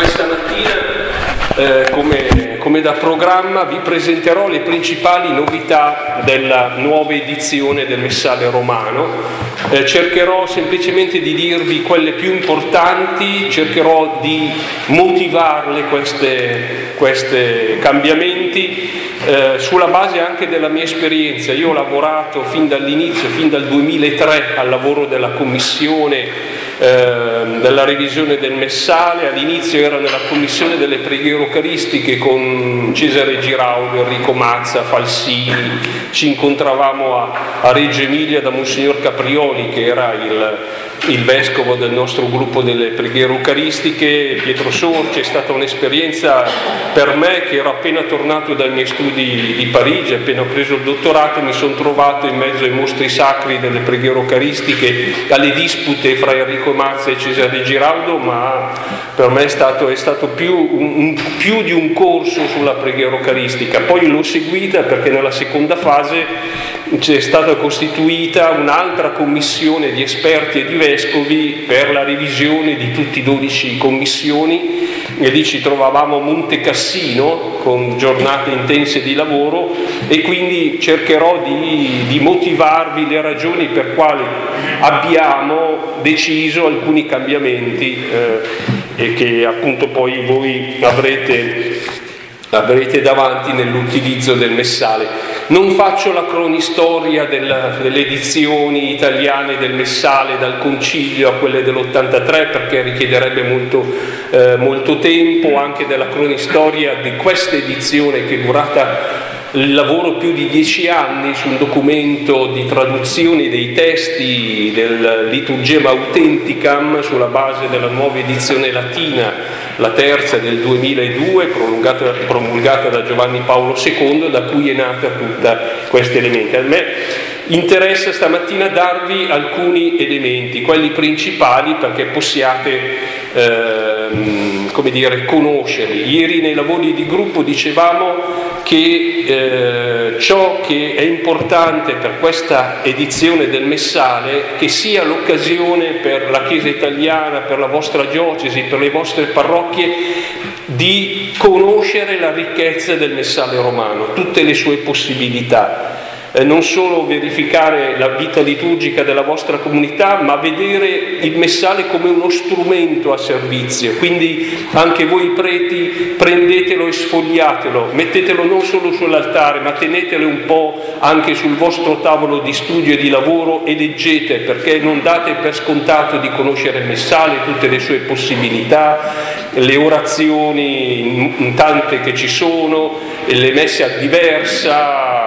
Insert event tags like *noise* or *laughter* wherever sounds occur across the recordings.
questa mattina, eh, come, come, da programma, vi presenterò le principali novità della nuova edizione del Messale Romano. Eh, cercherò semplicemente di dirvi quelle più importanti, cercherò di motivarle questi cambiamenti eh, sulla base anche della mia esperienza. Io ho lavorato fin dall'inizio, fin dal 2003, al lavoro della Commissione Ehm, della revisione del Messale, all'inizio era nella commissione delle preghiere eucaristiche con Cesare Giraudo, Enrico Mazza, Falsini, ci incontravamo a, a Reggio Emilia da Monsignor Caprioli che era il, il vescovo del nostro gruppo delle preghiere eucaristiche, Pietro Sorci, è stata un'esperienza per me che ero appena tornato dai miei studi di Parigi, appena ho preso il dottorato mi sono trovato in mezzo ai mostri sacri delle preghiere eucaristiche, alle dispute fra Enrico Mazza e Cesare Giraldo, ma per me è stato, è stato più, un, più di un corso sulla preghiera eucaristica. Poi l'ho seguita perché nella seconda fase c'è stata costituita un'altra commissione di esperti e di vescovi per la revisione di tutti i 12 commissioni e lì ci trovavamo a Monte Cassino con giornate intense di lavoro e quindi cercherò di, di motivarvi le ragioni per quali abbiamo deciso alcuni cambiamenti eh, e che appunto poi voi avrete, avrete davanti nell'utilizzo del messale. Non faccio la cronistoria della, delle edizioni italiane del Messale dal concilio a quelle dell'83 perché richiederebbe molto, eh, molto tempo, anche della cronistoria di questa edizione che è durata il lavoro più di dieci anni su un documento di traduzione dei testi del Liturgema Authenticam sulla base della nuova edizione latina la terza del 2002, promulgata, da Giovanni Paolo II, da cui è nata tutta questi elementi. A me interessa stamattina darvi alcuni elementi, quelli principali perché possiate ehm, come dire, conoscerli. Ieri nei lavori di gruppo dicevamo che eh, ciò che è importante per questa edizione del Messale, che sia l'occasione per la Chiesa italiana, per la vostra diocesi, per le vostre parrocchie, di conoscere la ricchezza del Messale romano, tutte le sue possibilità eh, non solo verificare la vita liturgica della vostra comunità, ma vedere il messale come uno strumento a servizio. Quindi anche voi preti prendetelo e sfogliatelo, mettetelo non solo sull'altare, ma tenetelo un po' anche sul vostro tavolo di studio e di lavoro e leggete, perché non date per scontato di conoscere il messale, tutte le sue possibilità, le orazioni tante che ci sono, le messe a diversa,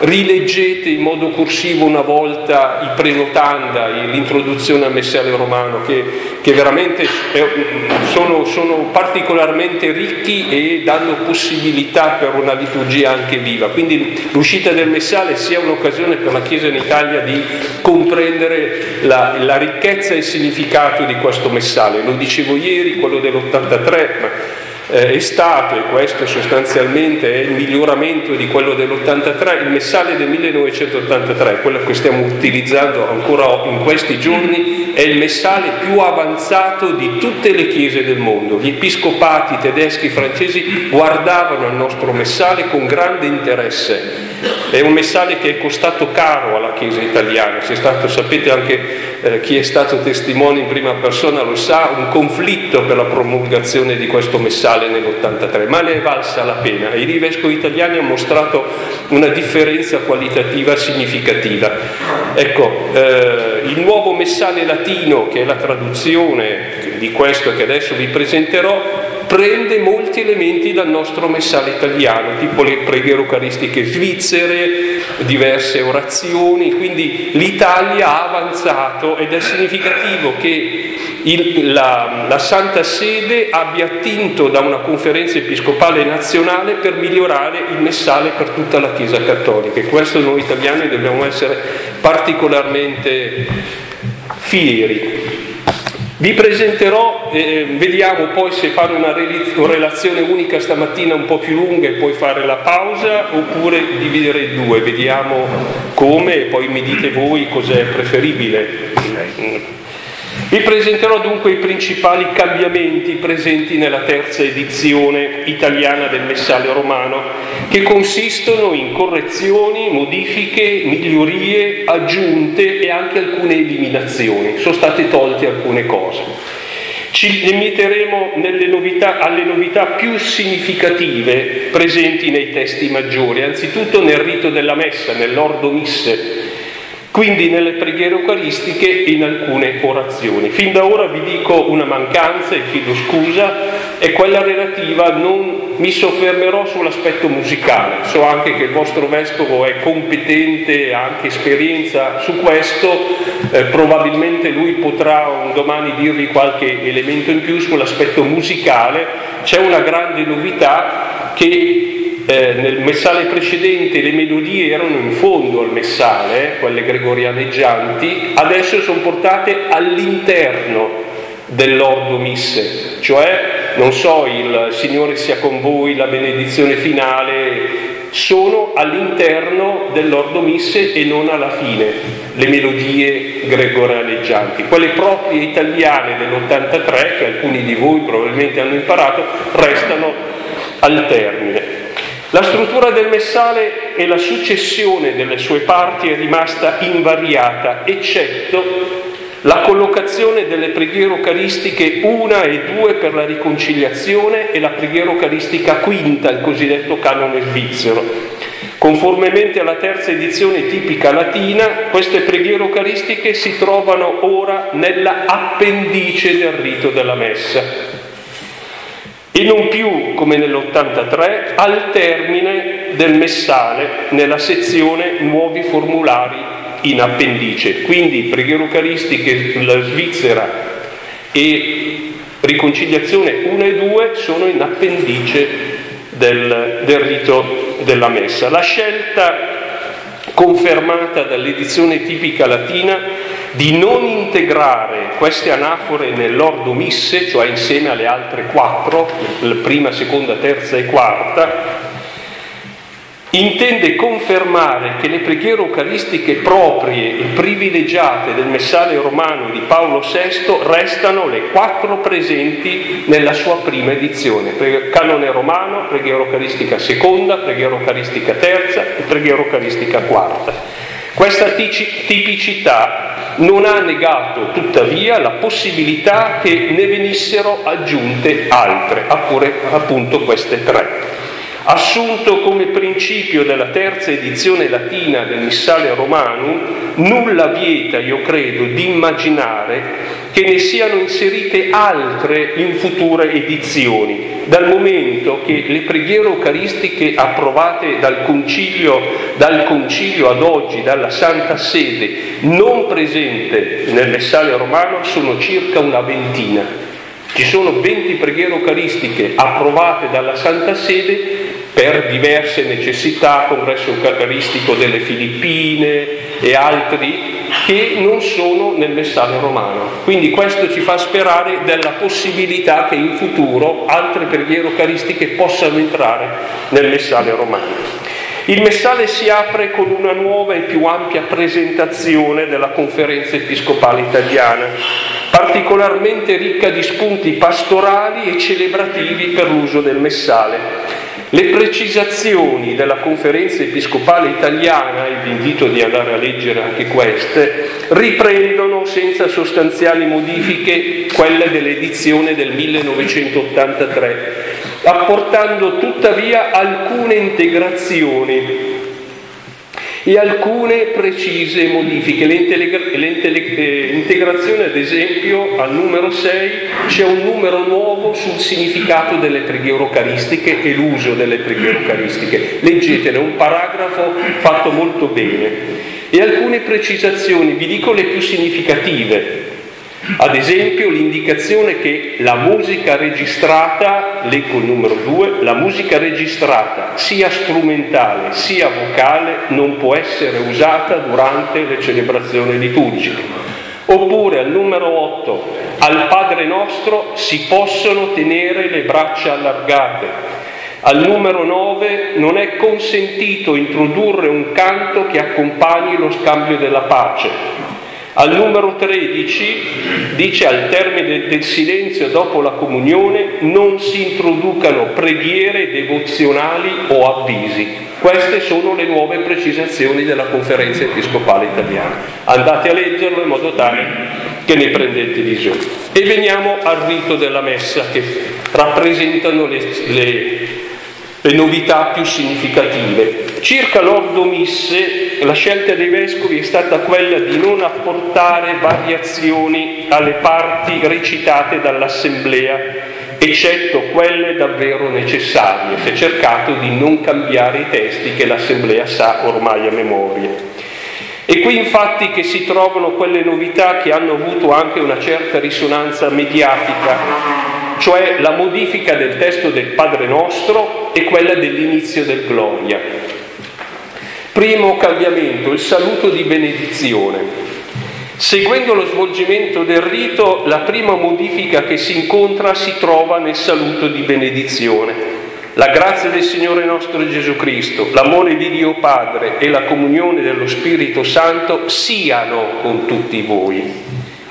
rileggete in modo corsivo una volta i prenotanda, l'introduzione al messale romano, che, che veramente sono, sono, particolarmente ricchi e danno possibilità per una liturgia anche viva. Quindi l'uscita del messale sia un'occasione per la Chiesa in Italia di comprendere la, la ricchezza e il significato di questo messale. Lo dicevo ieri, quello dell'83, ma eh, è questo sostanzialmente è il miglioramento di quello dell'83, il messale del 1983, quello che stiamo utilizzando ancora in questi giorni, è il messale più avanzato di tutte le chiese del mondo. Gli episcopati tedeschi e francesi guardavano il nostro messale con grande interesse. È un messale che è costato caro alla Chiesa italiana, c'è stato, sapete anche eh, chi è stato testimone in prima persona lo sa, un conflitto per la promulgazione di questo messale nell'83, ma ne è valsa la pena i vescovi italiani hanno mostrato una differenza qualitativa significativa. Ecco, eh, il nuovo messale latino, che è la traduzione di questo che adesso vi presenterò, prende molti elementi dal nostro messale italiano, tipo le preghiere eucaristiche svizzere, diverse orazioni, quindi l'Italia ha avanzato ed è significativo che il, la, la, Santa Sede abbia attinto da una conferenza episcopale nazionale per migliorare il messale per tutta la Chiesa cattolica e questo noi italiani dobbiamo essere particolarmente fieri. Vi presenterò, eh, vediamo poi se fare una relazione unica stamattina un po' più lunga e poi fare la pausa oppure dividere in due, vediamo come e poi mi dite voi cos'è preferibile. Vi presenterò dunque i principali cambiamenti presenti nella terza edizione italiana del Messale Romano, che consistono in correzioni, modifiche, migliorie, aggiunte e anche alcune eliminazioni. Sono state tolte alcune cose. Ci limiteremo novità, alle novità più significative presenti nei testi maggiori, anzitutto nel rito della messa, nell'ordo misse, quindi nelle preghiere eucaristiche e in alcune orazioni. Fin da ora vi dico una mancanza e chiedo scusa, è quella relativa, non mi soffermerò sull'aspetto musicale, so anche che il vostro vescovo è competente, ha anche esperienza su questo, eh, probabilmente lui potrà un domani dirvi qualche elemento in più sull'aspetto musicale, c'è una grande novità che eh, nel messale precedente le melodie erano in fondo al messale, quelle gregorianeggianti, adesso sono portate all'interno dell'ordo misse, cioè, non so, il Signore sia con voi, la benedizione finale, sono all'interno dell'ordo misse e non alla fine, le melodie gregorianeggianti. Quelle proprie italiane dell'83, che alcuni di voi probabilmente hanno imparato, restano al termine. La struttura del messale e la successione delle sue parti è rimasta invariata, eccetto la collocazione delle preghiere eucaristiche una e due per la riconciliazione e la preghiera eucaristica quinta, il cosiddetto canone svizzero. Conformemente alla terza edizione tipica latina, queste preghiere eucaristiche si trovano ora nella appendice del rito della messa e non più come nell'83 al termine del messale nella sezione nuovi formulari in appendice. Quindi preghiere eucaristiche la Svizzera e riconciliazione 1 e 2 sono in appendice del, del rito della messa. La scelta confermata dall'edizione tipica latina di non integrare queste anafore nell'ordo misse, cioè insieme alle altre quattro, prima, seconda, terza e quarta, intende confermare che le preghiere eucaristiche proprie e privilegiate del messale romano di Paolo VI restano le quattro presenti nella sua prima edizione. Canone romano, preghiera eucaristica seconda, preghiera eucaristica terza e preghiera eucaristica quarta. Questa tipicità non ha negato tuttavia la possibilità che ne venissero aggiunte altre, appunto queste tre. Assunto come principio della terza edizione latina del Missale Romanum, nulla vieta, io credo, di immaginare che ne siano inserite altre in future edizioni, dal momento che le preghiere eucaristiche approvate dal concilio, dal concilio ad oggi, dalla Santa Sede, non presente nel Messale Romano, sono circa una ventina. Ci sono 20 preghiere eucaristiche approvate dalla Santa Sede per diverse necessità, congresso eucaristico delle Filippine e altri che non sono nel messaggio romano. Quindi questo ci fa sperare della possibilità che in futuro altre preghiere eucaristiche possano entrare nel messaggio romano. Il messale si apre con una nuova e più ampia presentazione della conferenza episcopale italiana, particolarmente ricca di spunti pastorali e celebrativi per l'uso del messale le precisazioni della conferenza episcopale italiana, e vi invito di andare a leggere anche queste, riprendono senza sostanziali modifiche quelle dell'edizione del 1983, apportando tuttavia alcune integrazioni e alcune precise modifiche. L'integrazione, ad esempio, al numero 6 c'è un numero nuovo sul significato delle preghiere eucaristiche e l'uso delle preghiere eucaristiche. Leggetene, un paragrafo fatto molto bene. E alcune precisazioni, vi dico le più significative. Ad esempio l'indicazione che la musica registrata, leggo il numero 2, la musica registrata sia strumentale sia vocale non può essere usata durante le celebrazioni liturgiche. Oppure al numero 8, al Padre nostro si possono tenere le braccia allargate. Al numero 9 non è consentito introdurre un canto che accompagni lo scambio della pace Al numero 13 dice al termine del silenzio dopo la comunione non si introducano preghiere devozionali o avvisi. Queste sono le nuove precisazioni della conferenza episcopale italiana. Andate a leggerlo in modo tale che ne prendete visione. E veniamo al rito della messa che rappresentano le, le, le novità più significative. Circa l'ordo misse, la scelta dei vescovi è stata quella di non apportare variazioni alle parti recitate dall'assemblea, eccetto quelle davvero necessarie. Si è cercato di non cambiare i testi che l'assemblea sa ormai a memoria. E qui infatti che si trovano quelle novità che hanno avuto anche una certa risonanza mediatica, cioè la modifica del testo del Padre nostro e quella dell'inizio del Gloria. Primo cambiamento, il saluto di benedizione. Seguendo lo svolgimento del rito, la prima modifica che si incontra si trova nel saluto di benedizione. La grazia del Signore nostro Gesù Cristo, l'amore di Dio Padre e la comunione dello Spirito Santo siano con tutti voi.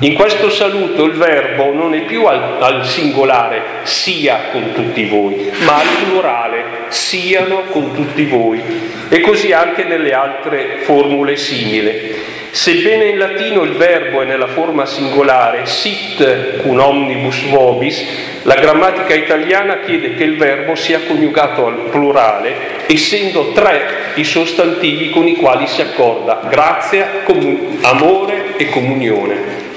In questo saluto il verbo non è più al, al, singolare sia con tutti voi, ma al plurale siano con tutti voi. E così anche nelle altre formule simili. Sebbene in latino il verbo è nella forma singolare sit cum omnibus vobis, la grammatica italiana chiede che il verbo sia coniugato al plurale, essendo tre i sostantivi con i quali si accorda grazia, comun- amore e comunione.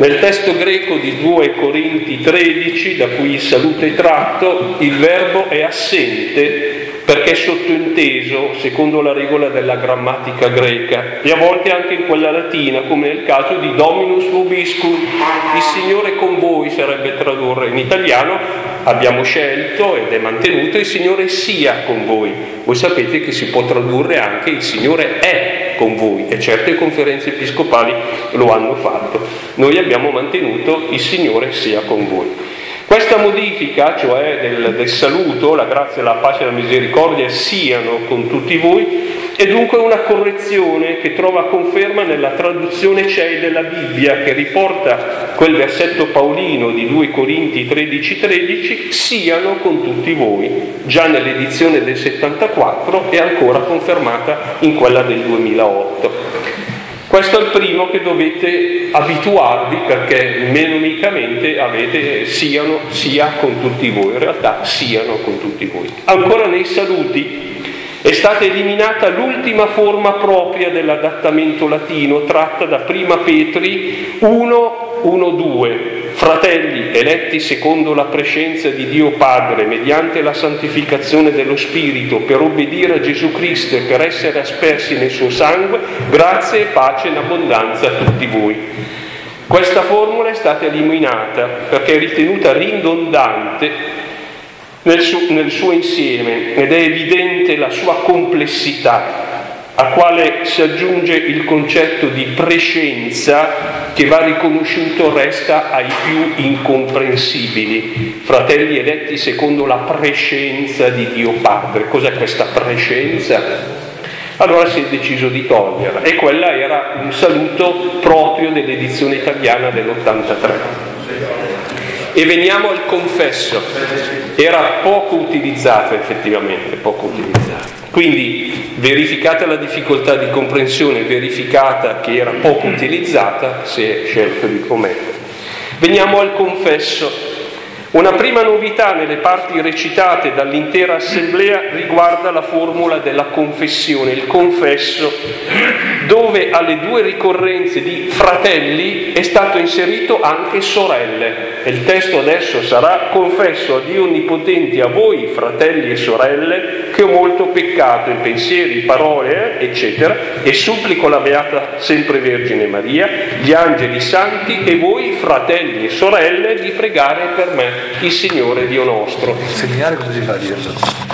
Nel testo greco di 2 Corinti 13, da cui il saluto è tratto, il verbo è assente perché è sottointeso secondo la regola della grammatica greca e a volte anche in quella latina, come nel caso di Dominus vobiscum, il Signore con voi sarebbe tradurre in italiano, abbiamo scelto ed è mantenuto il Signore sia con voi. Voi sapete che si può tradurre anche il Signore è con voi e certe conferenze episcopali lo hanno fatto. Noi abbiamo mantenuto il Signore sia con voi. Questa modifica, cioè del, del, saluto, la grazia, la pace e la misericordia siano con tutti voi, è dunque una correzione che trova conferma nella traduzione CEI della Bibbia che riporta quel versetto paolino di 2 Corinti 13:13, 13, siano con tutti voi, già nell'edizione del 74 e ancora confermata in quella del 2008. Questo è il primo che dovete abituarvi perché menomicamente avete siano, sia con tutti voi, in realtà siano con tutti voi. Ancora nei saluti è stata eliminata l'ultima forma propria dell'adattamento latino tratta da Prima Petri 1, 1, 2 Fratelli, eletti secondo la prescenza di Dio Padre, mediante la santificazione dello Spirito, per obbedire a Gesù Cristo e per essere aspersi nel suo sangue, grazia e pace in abbondanza a tutti voi. Questa formula è stata eliminata perché è ritenuta ridondante nel suo, nel suo insieme ed è evidente la sua complessità a quale si aggiunge il concetto di prescenza che va riconosciuto resta ai più incomprensibili. Fratelli eletti secondo la prescenza di Dio Padre. Cos'è questa prescenza? Allora si è deciso di toglierla e quella era un saluto proprio dell'edizione italiana dell'83. E veniamo al confesso. Era poco utilizzato effettivamente, poco utilizzato. Quindi verificata la difficoltà di comprensione, verificata che era poco utilizzata, si è scelto di omettere. Veniamo al confesso. Una prima novità nelle parti recitate dall'intera assemblea riguarda la formula della confessione, il confesso, dove alle due ricorrenze di fratelli è stato inserito anche sorelle. E il testo adesso sarà confesso a Dio Onnipotente, a voi fratelli e sorelle, che ho molto peccato in pensieri, parole, eh, eccetera, e supplico la Beata Sempre Vergine Maria, gli angeli santi e voi fratelli e sorelle di pregare per me il Signore Dio nostro. Segnare cosa si fa a dirlo?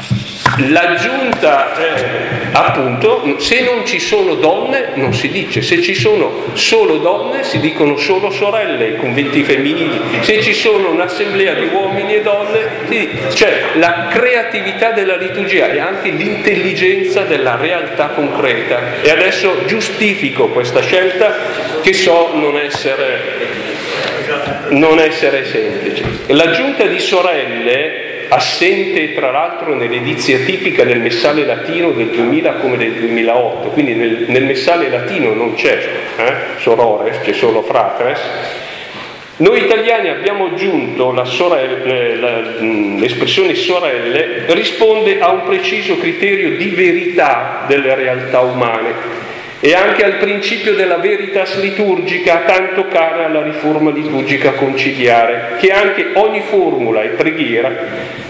L'aggiunta, eh, appunto, se non ci sono donne non si dice, se ci sono solo donne si dicono solo sorelle, conventi femminili, se ci sono un'assemblea di uomini e donne si c'è la creatività della liturgia e anche l'intelligenza della realtà concreta. E adesso giustifico questa scelta che so non essere, non essere semplice. L'aggiunta di sorelle assente tra l'altro nell'edizia tipica del messale latino del 2000 come del 2008, quindi nel, nel messale latino non c'è eh, sorores, c'è solo fratres. Noi italiani abbiamo aggiunto sorelle, eh, la, l'espressione sorelle risponde a un preciso criterio di verità delle realtà umane e anche al principio della veritas liturgica tanto cara alla riforma liturgica conciliare, che anche ogni formula e preghiera,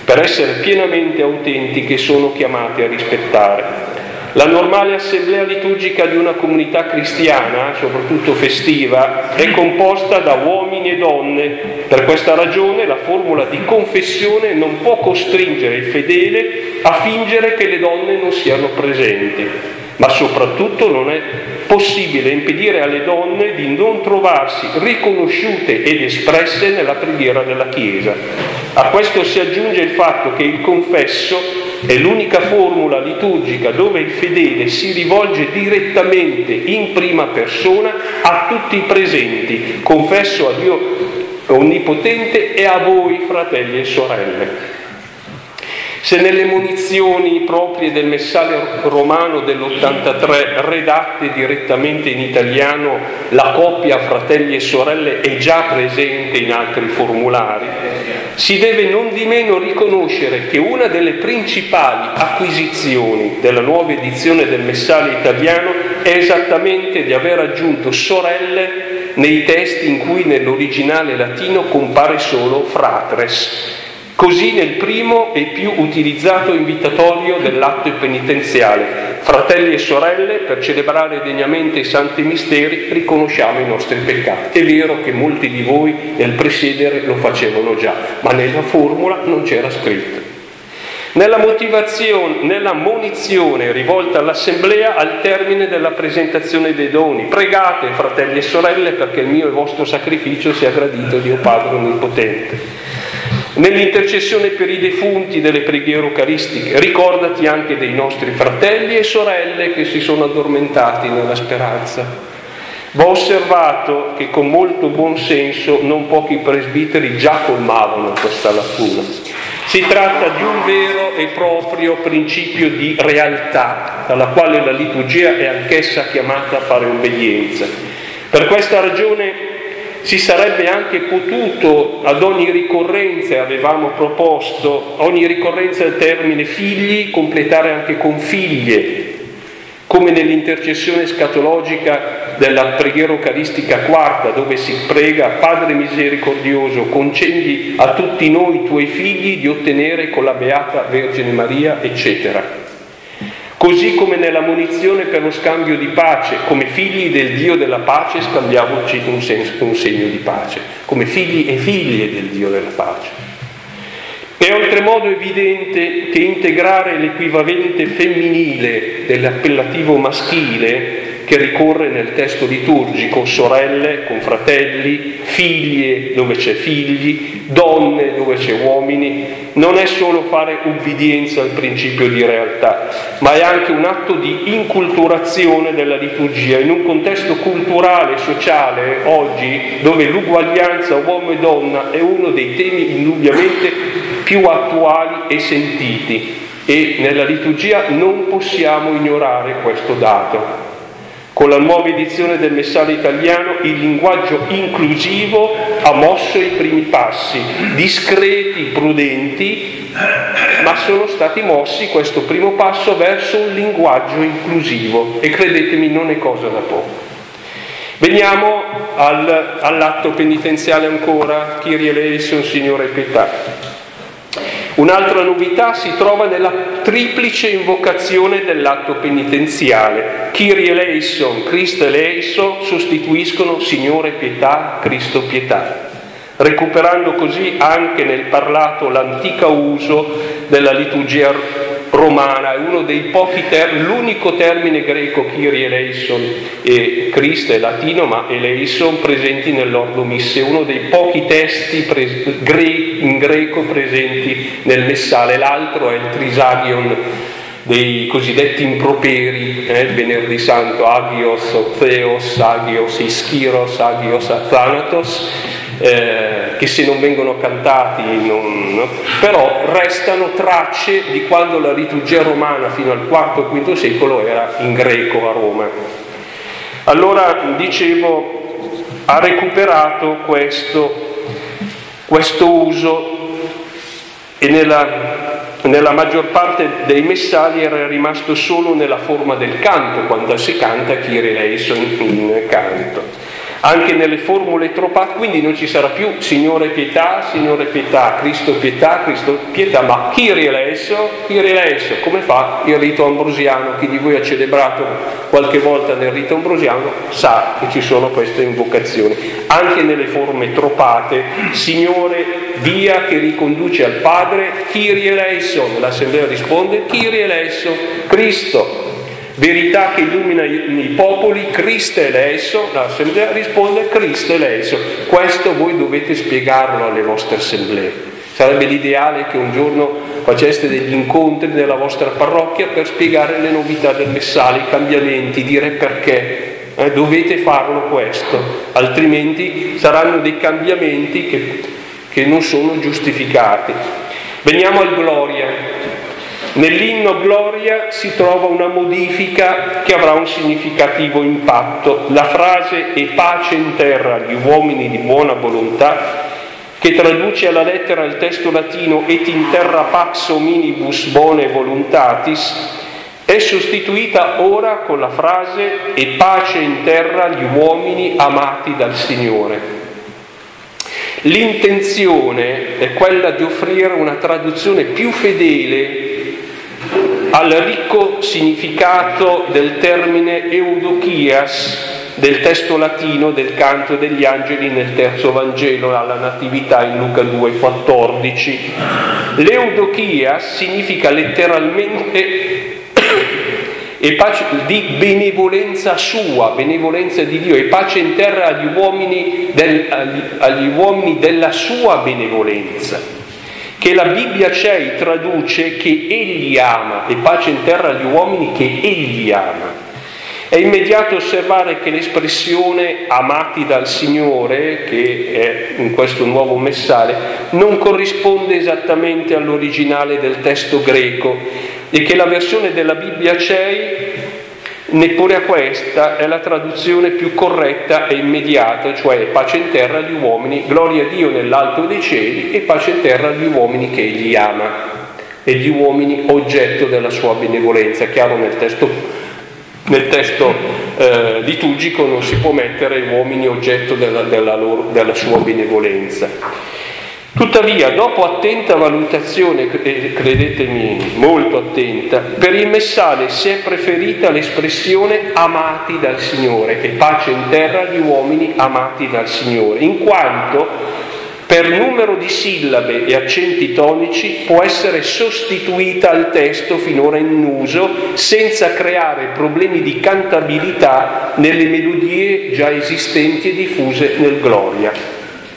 per essere pienamente autentiche, sono chiamate a rispettare. La normale assemblea liturgica di una comunità cristiana, soprattutto festiva, è composta da uomini e donne. Per questa ragione la formula di confessione non può costringere il fedele a fingere che le donne non siano presenti ma soprattutto non è possibile impedire alle donne di non trovarsi riconosciute ed espresse nella preghiera della Chiesa. A questo si aggiunge il fatto che il confesso è l'unica formula liturgica dove il fedele si rivolge direttamente in prima persona a tutti i presenti. Confesso a Dio Onnipotente e a voi, fratelli e sorelle. Se nelle munizioni proprie del messaggio romano dell'83, redatte direttamente in italiano, la coppia fratelli e sorelle è già presente in altri formulari, si deve non di meno riconoscere che una delle principali acquisizioni della nuova edizione del messaggio italiano è esattamente di aver aggiunto sorelle nei testi in cui nell'originale latino compare solo fratres Così nel primo e più utilizzato invitatorio dell'atto penitenziale, fratelli e sorelle, per celebrare degnamente i santi misteri, riconosciamo i nostri peccati. È vero che molti di voi nel presiedere lo facevano già, ma nella formula non c'era scritto. Nella nella munizione rivolta all'assemblea al termine della presentazione dei doni, pregate fratelli e sorelle perché il mio e vostro sacrificio sia gradito Dio Padre Onnipotente. Nell'intercessione per i defunti delle preghiere eucaristiche, ricordati anche dei nostri fratelli e sorelle che si sono addormentati nella speranza. Va osservato che con molto buon senso non pochi presbiteri già colmavano questa lacuna. Si tratta di un vero e proprio principio di realtà, alla quale la liturgia è anch'essa chiamata a fare obbedienza. Per questa ragione si sarebbe anche potuto ad ogni ricorrenza, avevamo proposto, ogni ricorrenza del termine figli, completare anche con figlie, come nell'intercessione scatologica della preghiera eucaristica quarta, dove si prega Padre misericordioso, concedi a tutti noi, tuoi figli, di ottenere con la Beata Vergine Maria, eccetera. Così come nella munizione per lo scambio di pace, come figli del Dio della pace scambiamoci un, senso, un segno di pace, come figli e figlie del Dio della pace. È oltremodo evidente che integrare l'equivalente femminile dell'appellativo maschile che ricorre nel testo liturgico, sorelle con fratelli, figlie dove c'è figli, donne dove c'è uomini, non è solo fare ubbidienza al principio di realtà, ma è anche un atto di inculturazione della liturgia in un contesto culturale e sociale oggi dove l'uguaglianza uomo e donna è uno dei temi indubbiamente più attuali e sentiti e nella liturgia non possiamo ignorare questo dato. Con la nuova edizione del messaggio italiano il linguaggio inclusivo ha mosso i primi passi, discreti, prudenti, ma sono stati mossi questo primo passo verso un linguaggio inclusivo e credetemi non è cosa da poco. Veniamo al, all'atto penitenziale ancora, Kyrie eleison, Signore pietà. Un'altra novità si trova nella triplice invocazione dell'atto penitenziale. Kyrie eleison, Cristo eleison sostituiscono Signore pietà, Cristo pietà, recuperando così anche nel parlato l'antica uso della liturgia romana, è uno dei pochi termini, l'unico termine greco, Kyrie eleison e Cristo è latino, ma eleison presenti nell'ordo misse, uno dei pochi testi pres- gre- in greco presenti nel messale, l'altro è il Trisagion dei cosiddetti improperi, eh, il venerdì santo, Agios, Theos, Agios, Ischiros, Agios, Athanatos, eh, che se non vengono cantati, non, no? però restano tracce di quando la liturgia romana fino al IV e V secolo era in greco a Roma. Allora, dicevo, ha recuperato questo, questo uso e nella nella maggior parte dei messali era rimasto solo nella forma del canto, quando si canta Kyrie eleison in canto. Anche nelle formule tropate, quindi non ci sarà più Signore pietà, Signore pietà, Cristo pietà, Cristo pietà, ma Kyrie eleison, Kyrie eleison, come fa il rito ambrosiano? Chi di voi ha celebrato qualche volta nel rito ambrosiano sa che ci sono queste invocazioni. Anche nelle forme tropate, Signore via che riconduce al Padre, Kyrie eleison, l'assemblea risponde, Kyrie eleison, Cristo, verità che illumina i, popoli, Cristo eleison, l'assemblea risponde, Cristo eleison. Questo voi dovete spiegarlo alle vostre assemblee. Sarebbe l'ideale che un giorno faceste degli incontri nella vostra parrocchia per spiegare le novità del messale, i cambiamenti, dire perché. Eh, dovete farlo questo, altrimenti saranno dei cambiamenti che che non sono giustificati. Veniamo al Gloria. Nell'inno Gloria si trova una modifica che avrà un significativo impatto. La frase e pace in terra agli uomini di buona volontà, che traduce alla lettera il testo latino et in terra pax hominibus bone voluntatis, è sostituita ora con la frase e pace in terra agli uomini amati dal Signore. L'intenzione è quella di offrire una traduzione più fedele al ricco significato del termine eudochias del testo latino del canto degli angeli nel terzo Vangelo alla Natività in Luca 2,14. L'eudochia significa letteralmente *coughs* e pace di benevolenza sua, benevolenza di Dio e pace in terra agli uomini, del, agli, agli uomini della sua benevolenza, che la Bibbia c'è traduce che egli ama e pace in terra agli uomini che egli ama. È immediato osservare che l'espressione amati dal Signore, che è in questo nuovo messale, non corrisponde esattamente all'originale del testo greco e che la versione della Bibbia CEI neppure a questa è la traduzione più corretta e immediata, cioè pace in terra agli uomini, gloria a Dio nell'alto dei cieli e pace in terra agli uomini che egli ama e gli uomini oggetto della sua benevolenza. Chiaro nel testo, nel testo eh, liturgico non si può mettere uomini oggetto della, della, loro, della sua benevolenza. Tuttavia, dopo attenta valutazione, credetemi molto attenta, per il messale si è preferita l'espressione amati dal Signore, e pace in terra agli uomini amati dal Signore, in quanto per numero di sillabe e accenti tonici può essere sostituita al testo finora in uso senza creare problemi di cantabilità nelle melodie già esistenti e diffuse nel Gloria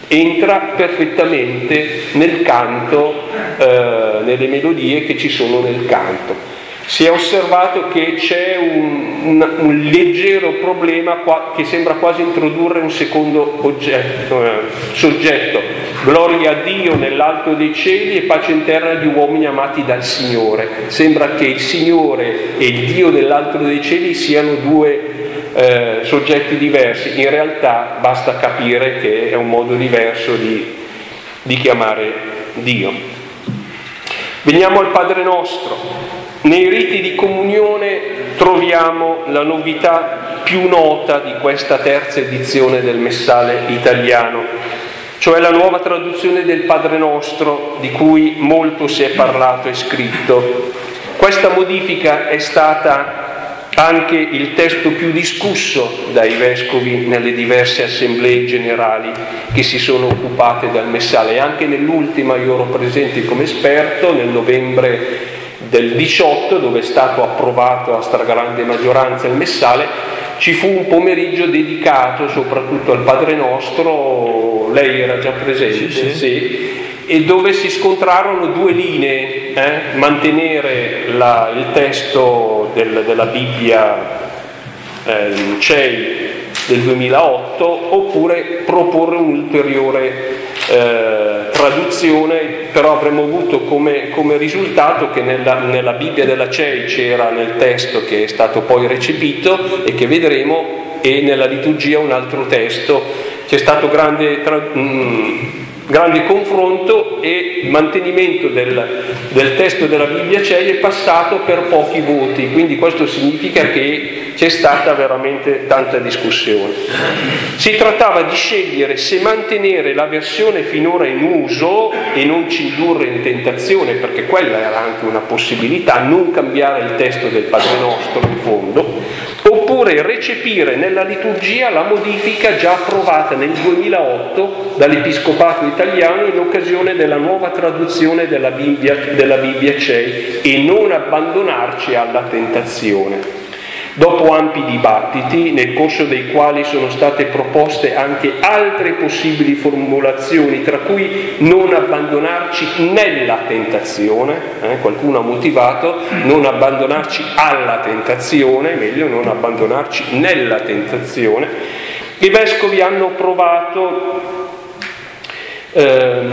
entra perfettamente nel canto, eh, nelle melodie che ci sono nel canto. Si è osservato che c'è un, un, un leggero problema qua, che sembra quasi introdurre un secondo oggetto, eh, soggetto. Gloria a Dio nell'alto dei cieli e pace in terra agli uomini amati dal Signore. Sembra che il Signore e il Dio dell'alto dei cieli siano due eh, soggetti diversi, in realtà basta capire che è un modo diverso di, di chiamare Dio. Veniamo al Padre nostro. Nei riti di comunione troviamo la novità più nota di questa terza edizione del Messale italiano, cioè la nuova traduzione del Padre nostro di cui molto si è parlato e scritto. Questa modifica è stata anche il testo più discusso dai vescovi nelle diverse assemblee generali che si sono occupate dal messale. Anche nell'ultima io ero presente come esperto nel novembre del 18 dove è stato approvato a stragrande maggioranza il messale, ci fu un pomeriggio dedicato soprattutto al Padre Nostro, lei era già presente, sì, sì. sì e dove si scontrarono due linee, eh? mantenere la, il testo del, della Bibbia eh, CEI del 2008 oppure proporre un'ulteriore eh, traduzione, però avremmo avuto come, come risultato che nella, nella, Bibbia della CEI c'era nel testo che è stato poi recepito e che vedremo e nella liturgia un altro testo. C'è stato grande... Tra, mh, mm, grande confronto e mantenimento del, del testo della Bibbia CEI è passato per pochi voti, quindi questo significa che c'è stata veramente tanta discussione. Si trattava di scegliere se mantenere la versione finora in uso e non ci indurre in tentazione, perché quella era anche una possibilità, non cambiare il testo del Padre Nostro in fondo, oppure recepire nella liturgia la modifica già approvata nel 2008 dall'Episcopato italiano in occasione della nuova traduzione della Bibbia, della Bibbia CEI e non abbandonarci alla tentazione. Dopo ampi dibattiti, nel corso dei quali sono state proposte anche altre possibili formulazioni, tra cui non abbandonarci nella tentazione, eh, qualcuno ha motivato, non abbandonarci alla tentazione, meglio non abbandonarci nella tentazione, i vescovi hanno provato eh,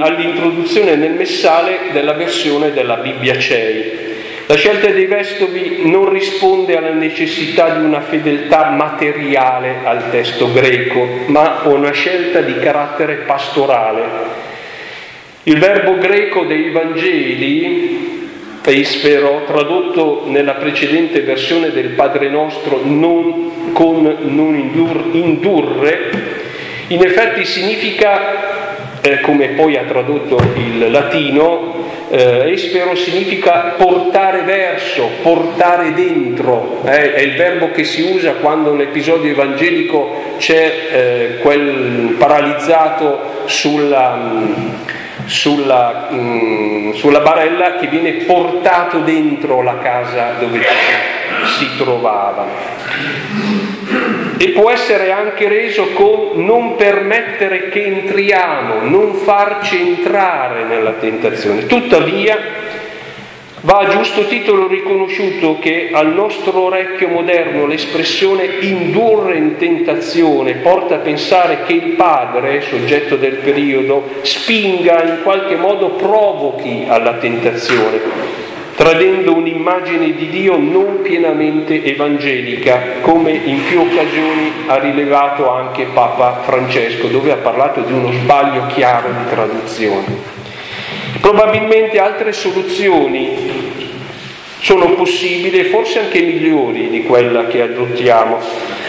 all'introduzione nel messale della versione della Bibbia CEI la scelta dei vescovi non risponde alla necessità di una fedeltà materiale al testo greco, ma a una scelta di carattere pastorale. Il verbo greco dei Vangeli, eispero, tradotto nella precedente versione del Padre Nostro non, con non indur, indurre, in effetti significa, eh, come poi ha tradotto il latino, eh, espero significa portare verso, portare dentro, eh, è il verbo che si usa quando un episodio evangelico c'è eh, quel paralizzato sulla, sulla, mh, mm, sulla barella che viene portato dentro la casa dove si trovava e può essere anche reso con non permettere che entriamo, non farci entrare nella tentazione. Tuttavia va a giusto titolo riconosciuto che al nostro orecchio moderno l'espressione indurre in tentazione porta a pensare che il padre, soggetto del periodo, spinga in qualche modo provochi alla tentazione tradendo un'immagine di Dio non pienamente evangelica, come in più occasioni ha rilevato anche Papa Francesco, dove ha parlato di uno sbaglio chiaro di traduzione. Probabilmente altre soluzioni sono possibili e forse anche migliori di quella che adottiamo,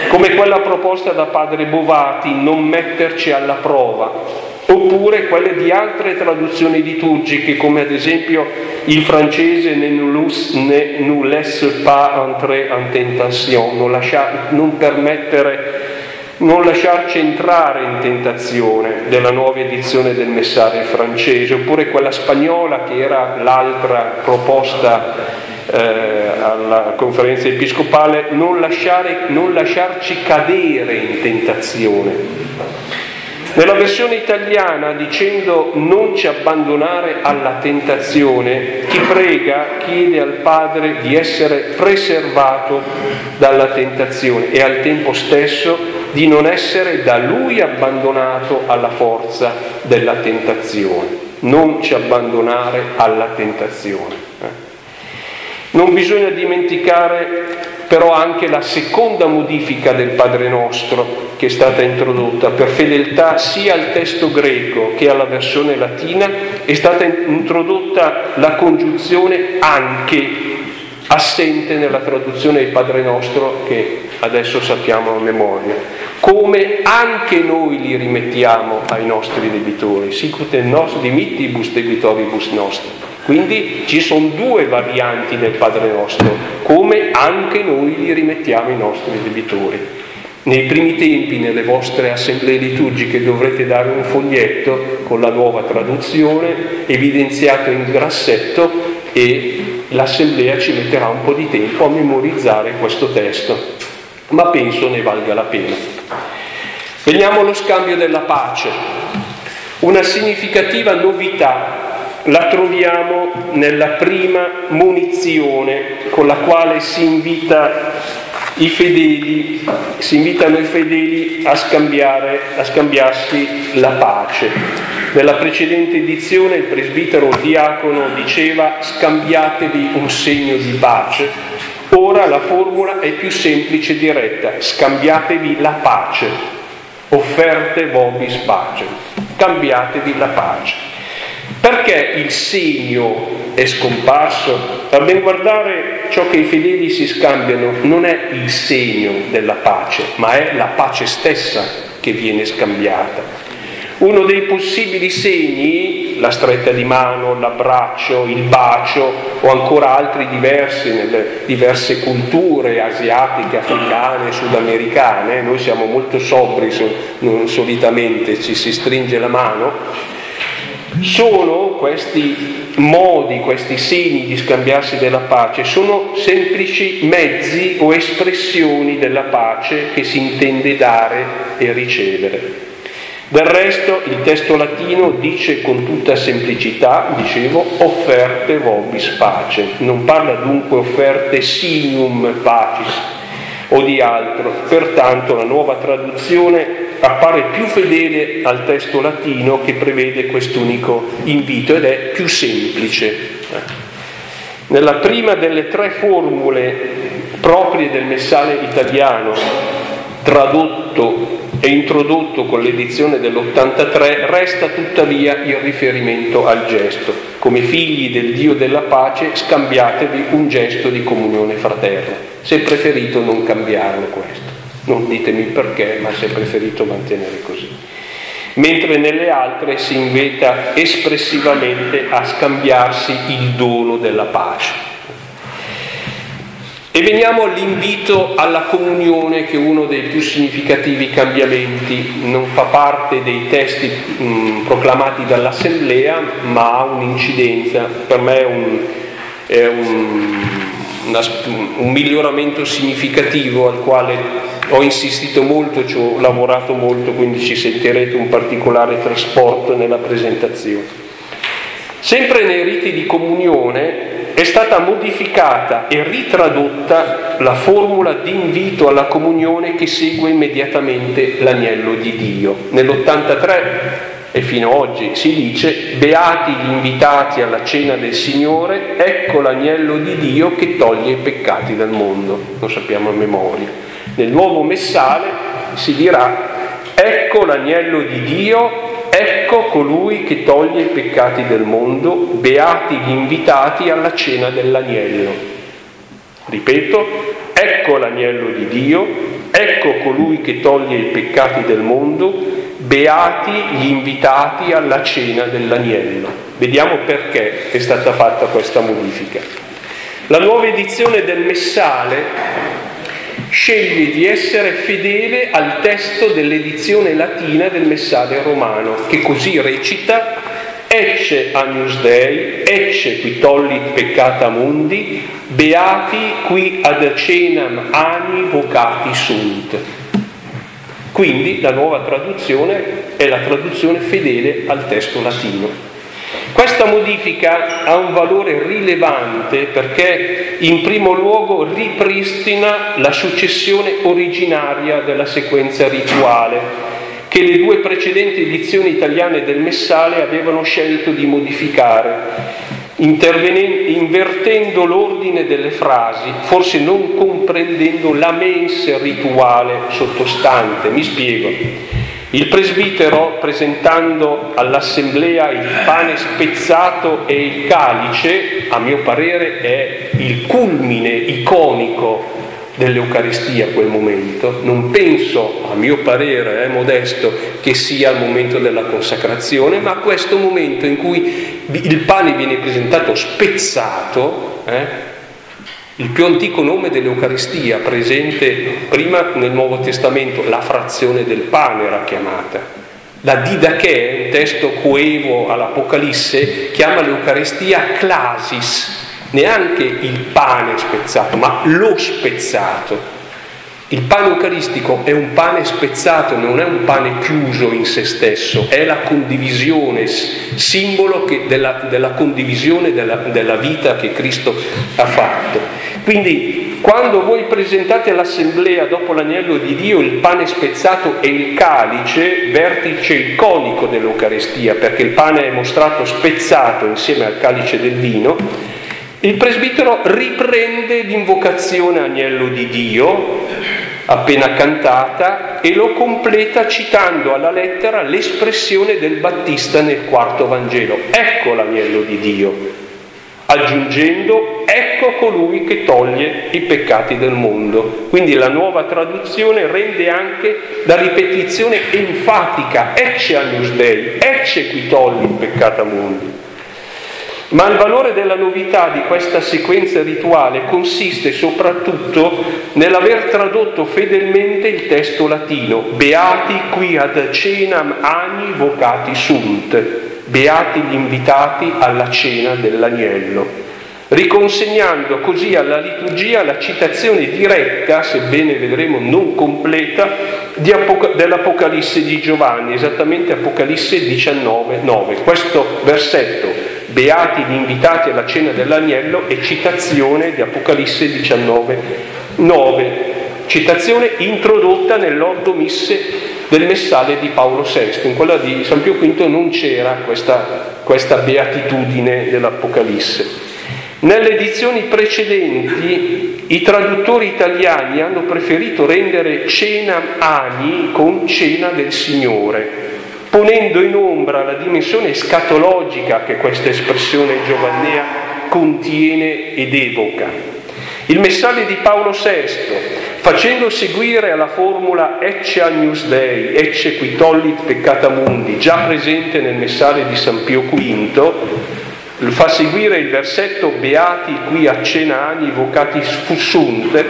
come quella proposta da padre Bovati, non metterci alla prova, oppure quelle di altre traduzioni liturgiche come ad esempio il francese ne nous, ne nous laisse pas entrer en tentation, non, lasciar, non permettere non lasciarci entrare in tentazione della nuova edizione del messaggio francese, oppure quella spagnola che era l'altra proposta eh, alla conferenza episcopale, non, lasciare, non lasciarci cadere in tentazione. Nella versione italiana dicendo non ci abbandonare alla tentazione, chi prega chiede al Padre di essere preservato dalla tentazione e al tempo stesso di non essere da Lui abbandonato alla forza della tentazione. Non ci abbandonare alla tentazione. Eh. Non bisogna dimenticare però anche la seconda modifica del Padre Nostro che è stata introdotta per fedeltà sia al testo greco che alla versione latina, è stata introdotta la congiunzione anche assente nella traduzione del Padre Nostro che adesso sappiamo a memoria. Come anche noi li rimettiamo ai nostri debitori, sicut nos dimittibus debitoribus nostri. Quindi ci sono due varianti del Padre nostro, come anche noi li rimettiamo ai nostri debitori. Nei primi tempi, nelle vostre assemblee liturgiche, dovrete dare un foglietto con la nuova traduzione, evidenziato in grassetto, e l'assemblea ci metterà un po' di tempo a memorizzare questo testo, ma penso ne valga la pena. Veniamo allo scambio della pace. Una significativa novità la troviamo nella prima munizione con la quale si invita i fedeli, si invitano i fedeli a, scambiare, a scambiarsi la pace. Nella precedente edizione il presbitero diacono diceva scambiatevi un segno di pace, ora la formula è più semplice e diretta, scambiatevi la pace, offerte vobis pace, cambiatevi la pace. Perché il segno è scomparso? A ben guardare ciò che i fedeli si scambiano non è il segno della pace, ma è la pace stessa che viene scambiata. Uno dei possibili segni, la stretta di mano, l'abbraccio, il bacio o ancora altri diversi nelle diverse culture asiatiche, africane, sudamericane, noi siamo molto sobri, solitamente ci si stringe la mano, sono questi modi, questi segni di scambiarsi della pace, sono semplici mezzi o espressioni della pace che si intende dare e ricevere. Del resto il testo latino dice con tutta semplicità, dicevo, offerte vobis pace, non parla dunque offerte sinum pacis o di altro, pertanto la nuova traduzione appare più fedele al testo latino che prevede quest'unico invito ed è più semplice. Nella prima delle tre formule proprie del messale italiano, tradotto e introdotto con l'edizione dell'83, resta tuttavia il riferimento al gesto. Come figli del Dio della pace scambiatevi un gesto di comunione fraterna. Se preferito non cambiarlo questo. Non ditemi perché, ma si è preferito mantenere così. Mentre nelle altre si invita espressivamente a scambiarsi il dono della pace. E veniamo all'invito alla comunione che è uno dei più significativi cambiamenti, non fa parte dei testi mh, proclamati dall'Assemblea, ma ha un'incidenza, per me è un, è un, una, un miglioramento significativo al quale ho insistito molto, ci ho lavorato molto, quindi ci sentirete un particolare trasporto nella presentazione. Sempre nei riti di comunione è stata modificata e ritradotta la formula di invito alla comunione che segue immediatamente l'agnello di Dio. Nell'83 e fino ad oggi si dice beati gli invitati alla cena del Signore, ecco l'agnello di Dio che toglie i peccati del mondo, lo sappiamo a memoria. Nel nuovo messale si dirà, ecco l'agnello di Dio, ecco colui che toglie i peccati del mondo, beati gli invitati alla cena dell'agnello. Ripeto, ecco l'agnello di Dio, ecco colui che toglie i peccati del mondo, beati gli invitati alla cena dell'agnello. Vediamo perché è stata fatta questa modifica. La nuova edizione del Messale sceglie di essere fedele al testo dell'edizione latina del Messale romano, che così recita Ecce Agnus Dei, ecce qui tollit peccata mundi, beati qui ad cenam ani vocati sunt. Quindi la nuova traduzione è la traduzione fedele al testo latino. Questa modifica ha un valore rilevante perché in primo luogo ripristina la successione originaria della sequenza rituale che le due precedenti edizioni italiane del Messale avevano scelto di modificare, invertendo l'ordine delle frasi, forse non comprendendo la mensa rituale sottostante. Mi spiego. Il presbitero, presentando all'assemblea il pane spezzato e il calice, a mio parere è il culmine iconico dell'Eucaristia quel momento. Non penso, a mio parere, è eh, modesto, che sia il momento della consacrazione, ma questo momento in cui il pane viene presentato spezzato, eh, il più antico nome dell'Eucaristia, presente prima nel Nuovo Testamento, la frazione del pane era chiamata. La Didache, un testo coevo all'Apocalisse, chiama l'Eucaristia clasis, neanche il pane spezzato, ma lo spezzato. Il pane eucaristico è un pane spezzato, non è un pane chiuso in se stesso, è la condivisione, simbolo che, della, della, condivisione della, della vita che Cristo ha fatto. Quindi quando voi presentate all'assemblea dopo l'agnello di Dio il pane spezzato e il calice, vertice iconico dell'Eucarestia, perché il pane è mostrato spezzato insieme al calice del vino, il presbitero riprende l'invocazione agnello di Dio, appena cantata, e lo completa citando alla lettera l'espressione del Battista nel quarto Vangelo. Ecco l'agnello di Dio, aggiungendo ecco colui che toglie i peccati del mondo. Quindi la nuova traduzione rende anche la ripetizione enfatica, ecce agnus Dei, ecce qui toglie il peccato mondo. Ma il valore della novità di questa sequenza rituale consiste soprattutto nell'aver tradotto fedelmente il testo latino, beati qui ad cenam agni vocati sunt, beati gli invitati alla cena dell'agnello, riconsegnando così alla liturgia la citazione diretta, sebbene vedremo non completa, dell'Apocalisse di Giovanni, esattamente Apocalisse 19, 9. Questo versetto beati gli invitati alla cena dell'agnello e citazione di Apocalisse 19, 9, citazione introdotta nell'ordo misse del messale di Paolo VI, in quella di San Pio V non c'era questa, questa beatitudine dell'Apocalisse. Nelle edizioni precedenti i traduttori italiani hanno preferito rendere cena ani con cena del Signore, ponendo in ombra la dimensione escatologica che questa espressione giovannea contiene ed evoca. Il messaggio di Paolo VI, facendo seguire alla formula Ecce Agnus Dei, Ecce qui tollit peccata mundi, già presente nel messaggio di San Pio V, fa seguire il versetto Beati qui a cena ani vocati fussunt,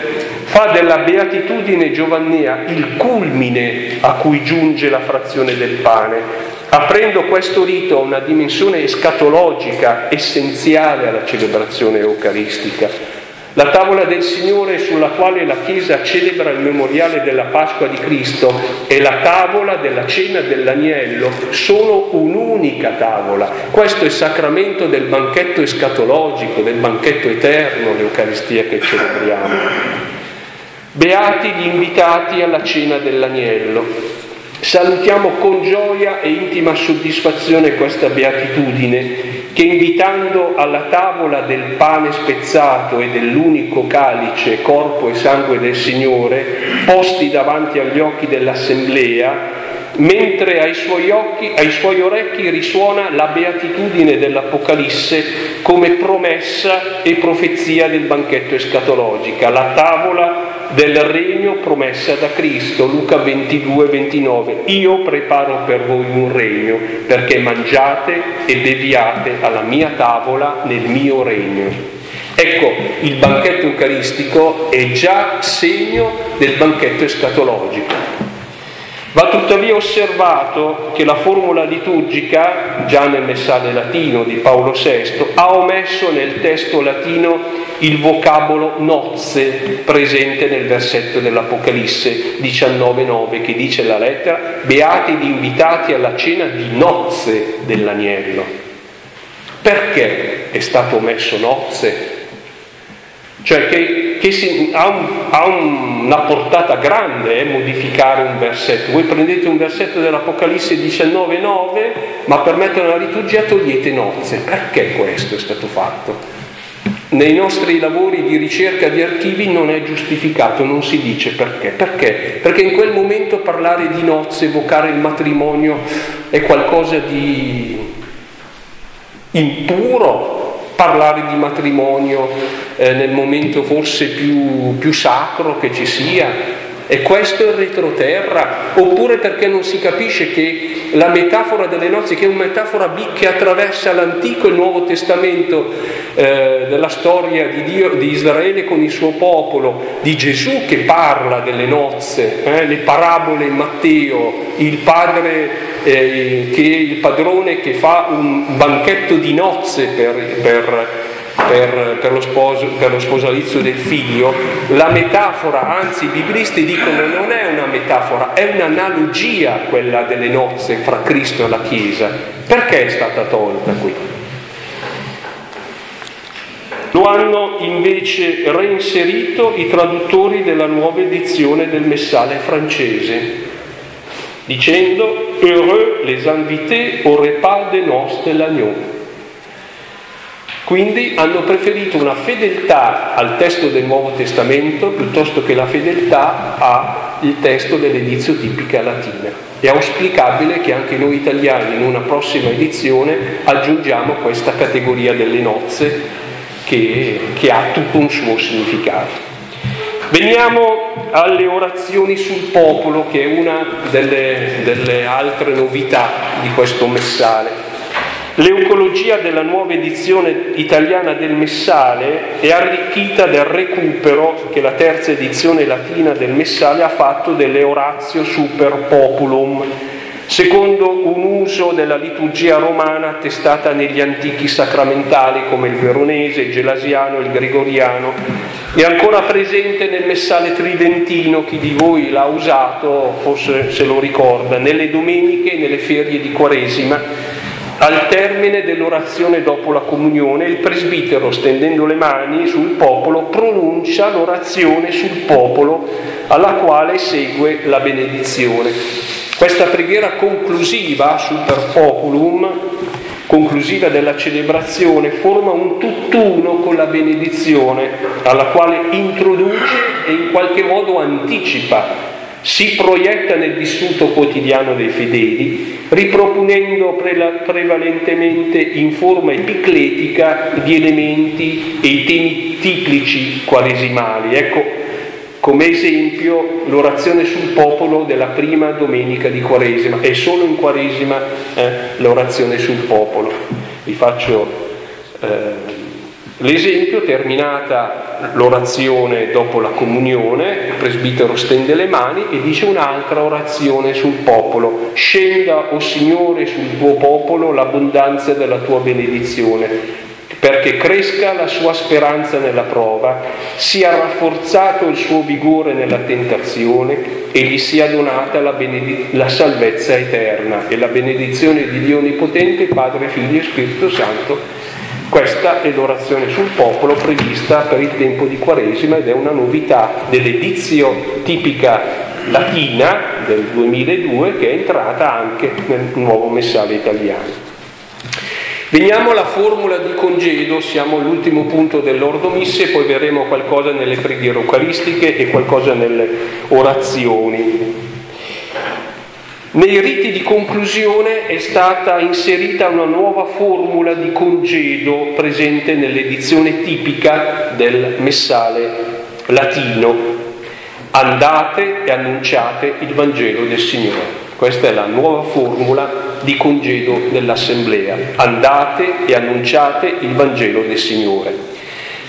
fa della beatitudine giovannea il culmine a cui giunge la frazione del pane, aprendo questo rito a una dimensione escatologica essenziale alla celebrazione eucaristica. La tavola del Signore sulla quale la Chiesa celebra il memoriale della Pasqua di Cristo e la tavola della cena dell'agnello sono un'unica tavola. Questo è il sacramento del banchetto escatologico, del banchetto eterno, l'Eucaristia che celebriamo. Beati gli invitati alla cena dell'agnello. Salutiamo con gioia e intima soddisfazione questa beatitudine che invitando alla tavola del pane spezzato e dell'unico calice, corpo e sangue del Signore, posti davanti agli occhi dell'assemblea, mentre ai suoi, occhi, ai suoi orecchi risuona la beatitudine dell'Apocalisse come promessa e profezia del banchetto escatologica, la tavola del regno promessa da Cristo, Luca 22, 29. Io preparo per voi un regno perché mangiate e beviate alla mia tavola nel mio regno. Ecco, il banchetto eucaristico è già segno del banchetto escatologico. Va tuttavia osservato che la formula liturgica, già nel messale latino di Paolo VI, ha omesso nel testo latino il vocabolo nozze presente nel versetto dell'Apocalisse 19.9 che dice la lettera Beati gli invitati alla cena di nozze dell'agnello. Perché è stato omesso nozze? Cioè che, che si, ha, un, ha, una portata grande eh, modificare un versetto. Voi prendete un versetto dell'Apocalisse 19,9, ma per mettere la liturgia togliete nozze. Perché questo è stato fatto? Nei nostri lavori di ricerca di archivi non è giustificato, non si dice perché. Perché? Perché in quel momento parlare di nozze, evocare il matrimonio è qualcosa di impuro, parlare di matrimonio eh, nel momento forse più, più, sacro che ci sia, È questo il retroterra? Oppure perché non si capisce che la metafora delle nozze, che è una metafora che attraversa l'Antico e il Nuovo Testamento eh, della storia di, Dio, di Israele con il suo popolo, di Gesù che parla delle nozze, eh, le parabole in Matteo, il padre eh, che il padrone che fa un banchetto di nozze per, per per, per, lo sposo, per, lo sposalizio del figlio, la metafora, anzi i biblisti dicono non è una metafora, è un'analogia quella delle nozze fra Cristo e la Chiesa. Perché è stata tolta qui? Lo hanno invece reinserito i traduttori della nuova edizione del Messale francese, dicendo Heureux les invités au repas de noces de l'agneau. Quindi hanno preferito una fedeltà al testo del Nuovo Testamento piuttosto che la fedeltà al testo dell'edizio tipica latina. È auspicabile che anche noi italiani in una prossima edizione aggiungiamo questa categoria delle nozze che, che ha tutto un suo significato. Veniamo alle orazioni sul popolo, che è una delle, delle altre novità di questo messale. L'eucologia della nuova edizione italiana del Messale è arricchita del recupero che la terza edizione latina del Messale ha fatto delle Oratio Super Populum, secondo un uso della liturgia romana attestata negli antichi sacramentali come il veronese, il gelasiano, il gregoriano, e ancora presente nel Messale tridentino, chi di voi l'ha usato forse se lo ricorda, nelle domeniche e nelle ferie di Quaresima al termine dell'orazione dopo la comunione, il presbitero, stendendo le mani sul popolo, pronuncia l'orazione sul popolo alla quale segue la benedizione. Questa preghiera conclusiva, super populum, conclusiva della celebrazione, forma un tutt'uno con la benedizione, alla quale introduce e in qualche modo anticipa si proietta nel vissuto quotidiano dei fedeli, riproponendo prevalentemente in forma epicletica gli elementi e i temi tipici quaresimali. Ecco, come esempio l'orazione sul popolo della prima domenica di Quaresima, è solo in Quaresima eh, l'orazione sul popolo. Vi faccio eh, L'esempio, terminata l'orazione dopo la comunione, il presbitero stende le mani e dice un'altra orazione sul popolo. Scenda, o oh Signore, sul tuo popolo l'abbondanza della tua benedizione, perché cresca la sua speranza nella prova, sia rafforzato il suo vigore nella tentazione e gli sia donata la, benediz- la salvezza eterna e la benedizione di Dio Onnipotente, Padre, Figlio e Spirito Santo questa è l'orazione sul popolo prevista per il tempo di Quaresima ed è una novità dell'edizio tipica latina del 2002 che è entrata anche nel nuovo messale italiano. Veniamo alla formula di congedo, siamo all'ultimo punto dell'ordo misse, poi vedremo qualcosa nelle preghiere eucaristiche e qualcosa nelle orazioni. Nei riti di conclusione è stata inserita una nuova formula di congedo presente nell'edizione tipica del messale latino. Andate e annunciate il Vangelo del Signore. Questa è la nuova formula di congedo dell'Assemblea. Andate e annunciate il Vangelo del Signore.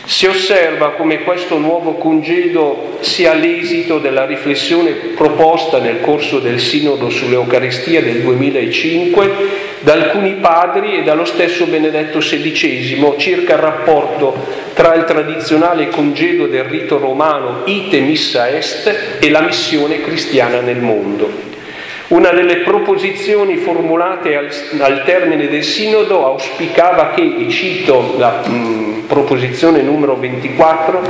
Si osserva come questo nuovo congedo sia l'esito della riflessione proposta nel corso del Sinodo sull'Eucaristia del 2005 da alcuni padri e dallo stesso Benedetto XVI circa il rapporto tra il tradizionale congedo del rito romano ite missa est e la missione cristiana nel mondo. Una delle proposizioni formulate al, al, termine del sinodo auspicava che, e cito la mh, mm, proposizione numero 24,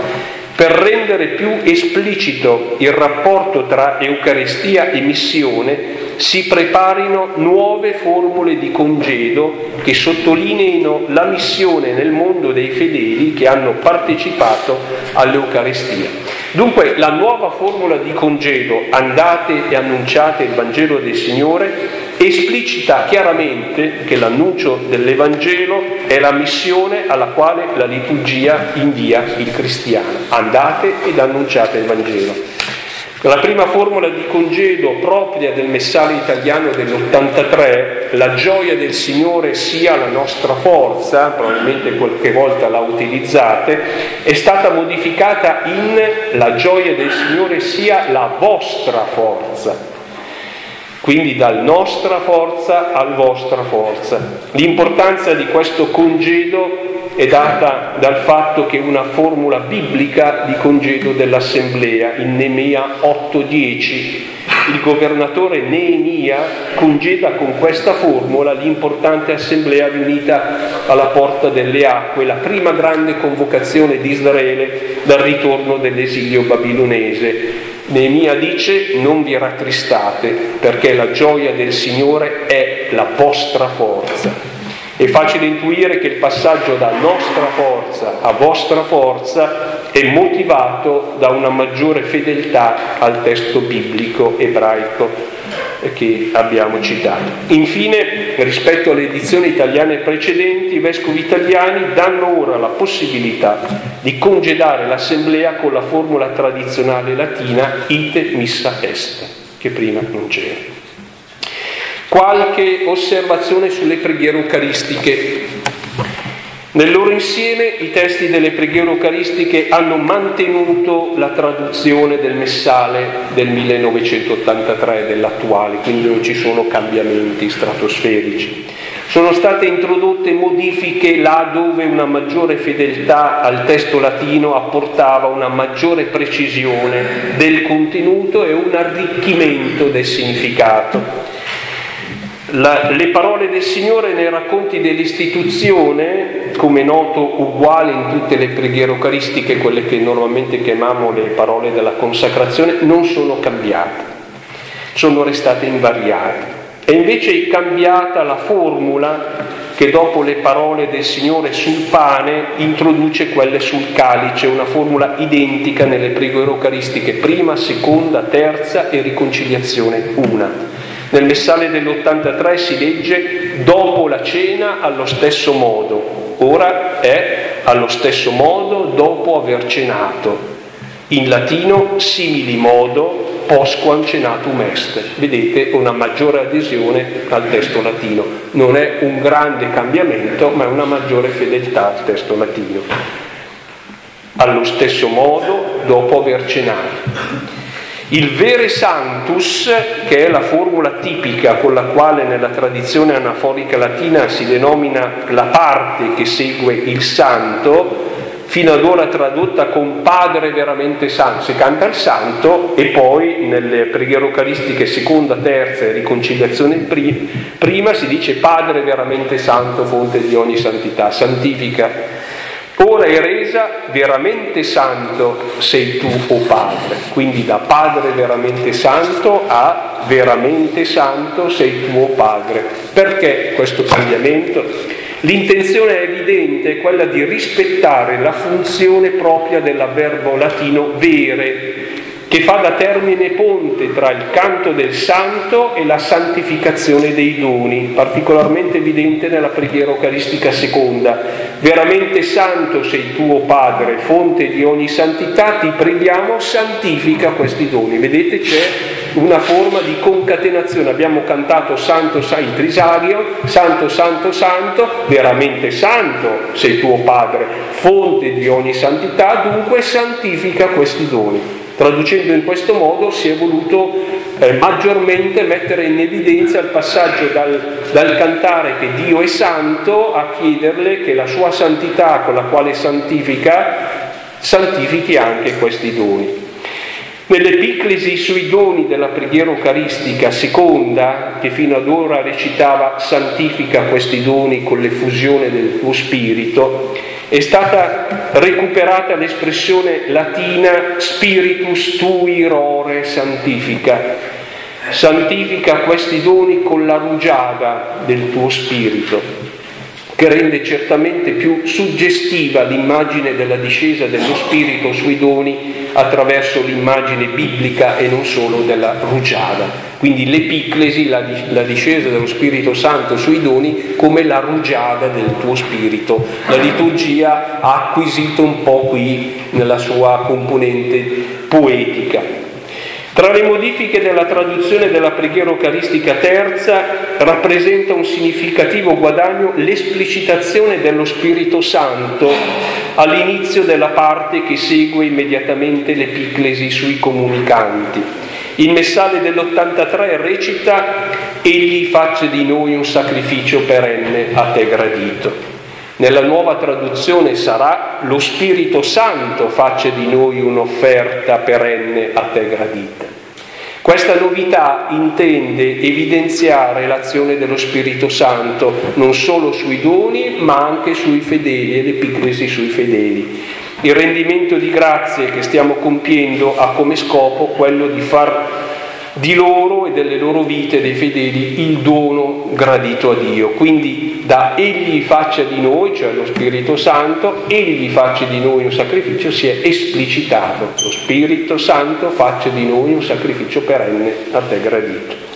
per rendere più esplicito il rapporto tra Eucaristia e missione, si preparino nuove formule di congedo che sottolineino la missione nel mondo dei fedeli che hanno partecipato all'Eucaristia. Dunque la nuova formula di congedo, andate e annunciate il Vangelo del Signore, esplicita chiaramente che l'annuncio dell'Evangelo è la missione alla quale la liturgia invia il cristiano. Andate ed annunciate il Vangelo. La prima formula di congedo propria del messale italiano dell'83, la gioia del Signore sia la nostra forza, probabilmente qualche volta la utilizzate, è stata modificata in la gioia del Signore sia la vostra forza. Quindi dal nostra forza al vostra forza. L'importanza di questo congedo è data dal fatto che una formula biblica di congedo dell'assemblea in Nemea 8:10 il governatore Neemia congeda con questa formula l'importante assemblea riunita alla porta delle acque, la prima grande convocazione di Israele dal ritorno dell'esilio babilonese. Neemia dice non vi rattristate perché la gioia del Signore è la vostra forza. È facile intuire che il passaggio da nostra forza a vostra forza è motivato da una maggiore fedeltà al testo biblico ebraico che abbiamo citato. Infine, rispetto alle edizioni italiane precedenti, i vescovi italiani danno ora la possibilità di congedare l'assemblea con la formula tradizionale latina ite missa est, che prima non c'era. Qualche osservazione sulle preghiere eucaristiche. Nel loro insieme i testi delle preghiere eucaristiche hanno mantenuto la traduzione del messale del 1983, dell'attuale, quindi non ci sono cambiamenti stratosferici. Sono state introdotte modifiche là dove una maggiore fedeltà al testo latino apportava una maggiore precisione del contenuto e un arricchimento del significato. La, le parole del Signore nei racconti dell'istituzione, come noto uguali in tutte le preghiere eucaristiche, quelle che normalmente chiamiamo le parole della consacrazione, non sono cambiate, sono restate invariate. E invece è cambiata la formula che dopo le parole del Signore sul pane introduce quelle sul calice, una formula identica nelle preghiere eucaristiche, prima, seconda, terza e riconciliazione una. Nel messale dell'83 si legge dopo la cena allo stesso modo, ora è allo stesso modo dopo aver cenato. In latino simili modo posquam cenatum est. Vedete una maggiore adesione al testo latino. Non è un grande cambiamento, ma è una maggiore fedeltà al testo latino. Allo stesso modo dopo aver cenato. Il vere santus, che è la formula tipica con la quale nella tradizione anaforica latina si denomina la parte che segue il santo, fino ad ora tradotta con padre veramente santo, si canta il santo e poi nelle preghiere eucaristiche seconda, terza e riconciliazione prima si dice padre veramente santo, fonte di ogni santità, santifica Ora è resa veramente santo sei tu, o oh Padre. Quindi da Padre veramente santo a veramente santo sei tu, o oh Padre. Perché questo cambiamento? L'intenzione è evidente, quella di rispettare la funzione propria dell'avverbo latino vere, che fa da termine ponte tra il canto del santo e la santificazione dei doni, particolarmente evidente nella preghiera eucaristica seconda. Veramente santo sei tuo Padre, fonte di ogni santità, ti preghiamo, santifica questi doni. Vedete c'è una forma di concatenazione. Abbiamo cantato Santo Sai Trisario, Santo Santo Santo, veramente santo sei tuo Padre, fonte di ogni santità, dunque santifica questi doni. Traducendo in questo modo si è voluto eh, maggiormente mettere in evidenza il passaggio dal, dal cantare che Dio è santo a chiederle che la sua santità con la quale santifica santifichi anche questi doni. Nell'epiclesi sui doni della preghiera eucaristica seconda, che fino ad ora recitava santifica questi doni con l'effusione del tuo spirito, è stata recuperata l'espressione latina spiritus tui rore santifica. Santifica questi doni con la rugiada del tuo spirito, che rende certamente più suggestiva l'immagine della discesa dello spirito sui doni attraverso l'immagine biblica e non solo della rugiada. Quindi l'epiclesi, la, la, discesa dello Spirito Santo sui doni, come la rugiada del tuo spirito. La liturgia ha acquisito un po' qui nella sua componente poetica. Tra le modifiche della traduzione della preghiera eucaristica terza rappresenta un significativo guadagno l'esplicitazione dello Spirito Santo all'inizio della parte che segue immediatamente l'epiclesi sui comunicanti. Il messale dell'83 recita Egli faccia di noi un sacrificio perenne a te gradito. Nella nuova traduzione sarà lo Spirito Santo faccia di noi un'offerta perenne a te gradita. Questa novità intende evidenziare l'azione dello Spirito Santo non solo sui doni ma anche sui fedeli e l'epiclesi sui fedeli. Il rendimento di grazie che stiamo compiendo ha come scopo quello di far di loro e delle loro vite dei fedeli il dono gradito a Dio. Quindi da egli faccia di noi, cioè lo Spirito Santo, egli faccia di noi un sacrificio, si è esplicitato. Lo Spirito Santo faccia di noi un sacrificio perenne a te gradito.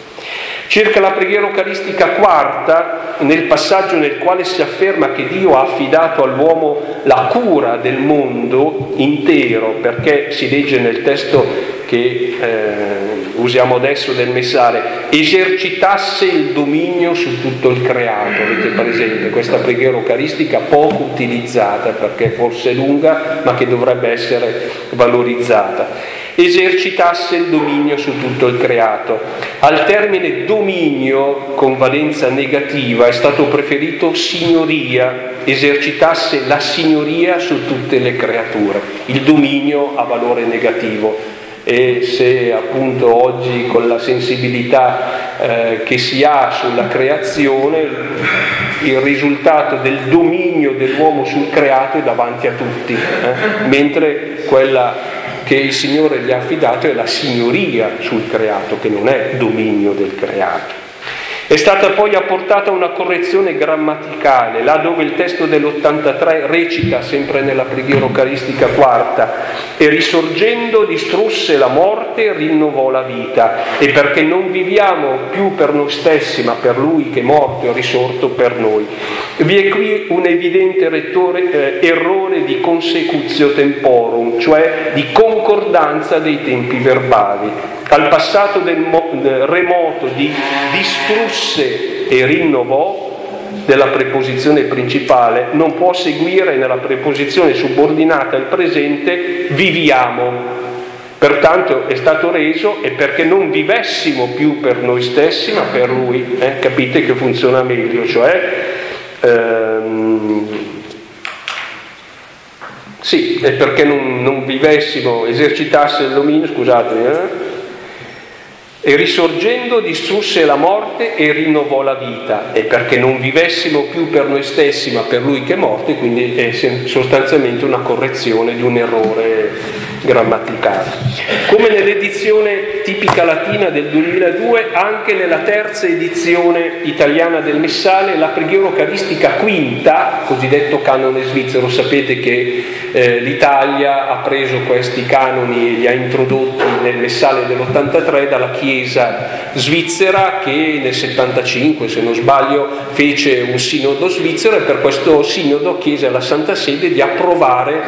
Circa la preghiera eucaristica quarta, nel passaggio nel quale si afferma che Dio ha affidato all'uomo la cura del mondo intero, perché si legge nel testo che eh, usiamo adesso del messale, esercitasse il dominio su tutto il creato. Avete presente questa preghiera eucaristica poco utilizzata perché forse è lunga, ma che dovrebbe essere valorizzata. Esercitasse il dominio su tutto il creato. Al termine dominio, con valenza negativa, è stato preferito signoria, esercitasse la signoria su tutte le creature. Il dominio ha valore negativo e se appunto oggi con la sensibilità eh, che si ha sulla creazione il risultato del dominio dell'uomo sul creato è davanti a tutti, eh? mentre quella che il Signore gli ha affidato è la signoria sul creato, che non è dominio del creato. È stata poi apportata una correzione grammaticale, là dove il testo dell'83 recita, sempre nella preghiera eucaristica quarta, e risorgendo distrusse la morte e rinnovò la vita, e perché non viviamo più per noi stessi, ma per Lui che è morto e risorto per noi. Vi è qui un evidente rettore, eh, errore di consecutio temporum, cioè di concordanza dei tempi verbali al passato del, mo- del remoto di distrusse e rinnovò della preposizione principale non può seguire nella preposizione subordinata al presente viviamo. Pertanto è stato reso e perché non vivessimo più per noi stessi ma per Lui. Eh? Capite che funziona meglio, cioè ehm, sì, è perché non, non vivessimo, esercitasse il dominio, scusatemi, eh? E risorgendo distrusse la morte e rinnovò la vita, e perché non vivessimo più per noi stessi ma per lui che è morto, quindi è sostanzialmente una correzione di un errore grammaticale. Come nell'edizione tipica latina del 2002, anche nella terza edizione italiana del Messale, la preghiera eucaristica quinta, cosiddetto canone svizzero, sapete che eh, l'Italia ha preso questi canoni e li ha introdotti nel Messale dell'83 dalla Chiesa svizzera che nel 75, se non sbaglio, fece un sinodo svizzero e per questo sinodo chiese alla Santa Sede di approvare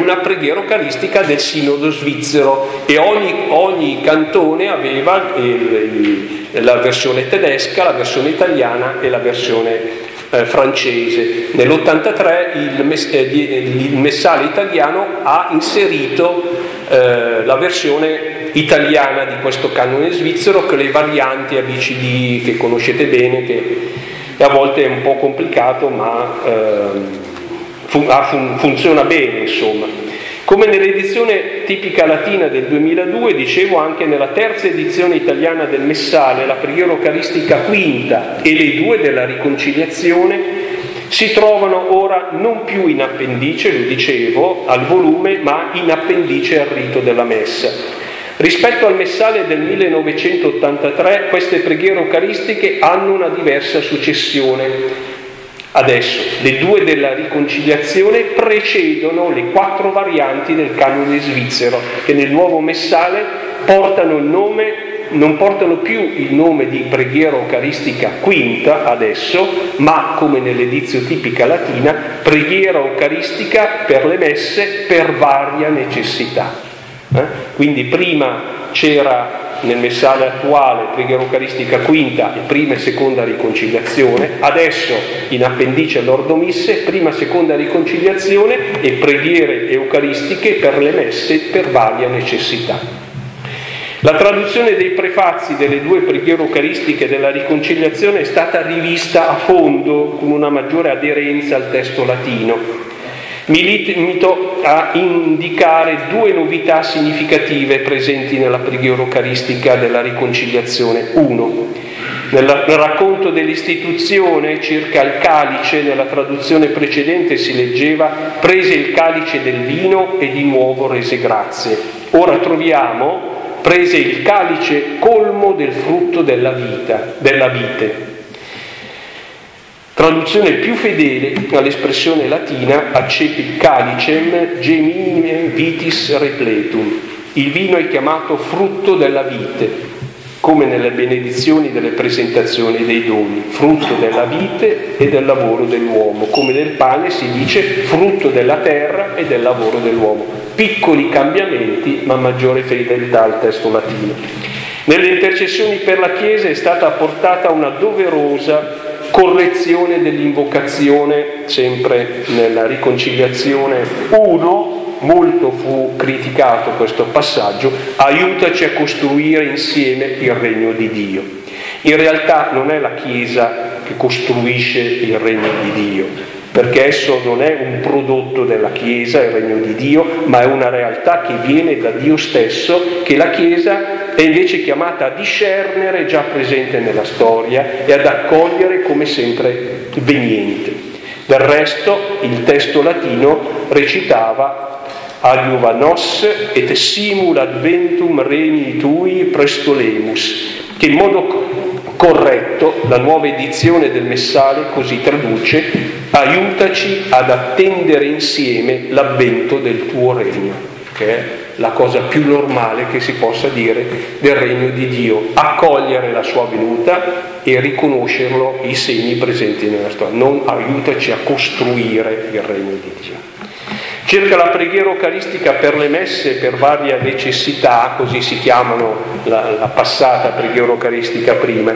una preghiera eucaristica del sinodo svizzero e ogni, ogni cantone aveva il, il, la versione tedesca, la versione italiana e la versione eh, francese. Nell'83 il, mess- eh, il, messale italiano ha inserito eh, la versione italiana di questo canone svizzero con le varianti ABCD che conoscete bene, che a volte è un po' complicato ma ehm, fun- fun- funziona bene insomma. Come nell'edizione tipica latina del 2002, dicevo anche nella terza edizione italiana del Messale, la preghiera eucaristica quinta e le due della riconciliazione, si trovano ora non più in appendice, lo dicevo, al volume, ma in appendice al rito della messa. Rispetto al messale del 1983, queste preghiere eucaristiche hanno una diversa successione. Adesso, le due della riconciliazione precedono le quattro varianti del canone svizzero, che nel nuovo messale portano il nome, non portano più il nome di preghiera eucaristica quinta adesso, ma come nell'edizio tipica latina, preghiera eucaristica per le messe per varia necessità. Eh? Quindi prima c'era nel messale attuale preghiera eucaristica quinta e prima e seconda riconciliazione, adesso in appendice all'ordomisse prima e seconda riconciliazione e preghiere eucaristiche per le messe per varia necessità. La traduzione dei prefazi delle due preghiere eucaristiche della riconciliazione è stata rivista a fondo con una maggiore aderenza al testo latino mi limito a indicare due novità significative presenti nella preghiera eucaristica della riconciliazione. Uno, nel racconto dell'istituzione circa il calice, nella traduzione precedente si leggeva prese il calice del vino e di nuovo rese grazie. Ora troviamo prese il calice colmo del frutto della vita, della vite. Traduzione più fedele all'espressione latina accepit calicem geminem vitis repletum. Il vino è chiamato frutto della vite, come nelle benedizioni delle presentazioni dei doni, frutto della vite e del lavoro dell'uomo, come del pane si dice frutto della terra e del lavoro dell'uomo. Piccoli cambiamenti, ma maggiore fedeltà al testo latino. Nelle intercessioni per la Chiesa è stata apportata una doverosa correzione dell'invocazione, sempre nella riconciliazione 1, molto fu criticato questo passaggio, aiutaci a costruire insieme il regno di Dio. In realtà non è la Chiesa che costruisce il regno di Dio, perché esso non è un prodotto della Chiesa, il regno di Dio, ma è una realtà che viene da Dio stesso, che la Chiesa è invece chiamata a discernere già presente nella storia e ad accogliere come sempre veniente. Del resto il testo latino recitava Adiuva nos et simul adventum regni tui prestolemus, che in modo corretto la nuova edizione del Messale così traduce aiutaci ad attendere insieme l'avvento del tuo regno, che è la cosa più normale che si possa dire del regno di Dio, accogliere la sua venuta e riconoscerlo i segni presenti nella storia, non aiutaci a costruire il regno di Dio. Circa la preghiera eucaristica per le messe per varia necessità, così si chiamano la, la passata preghiera eucaristica prima,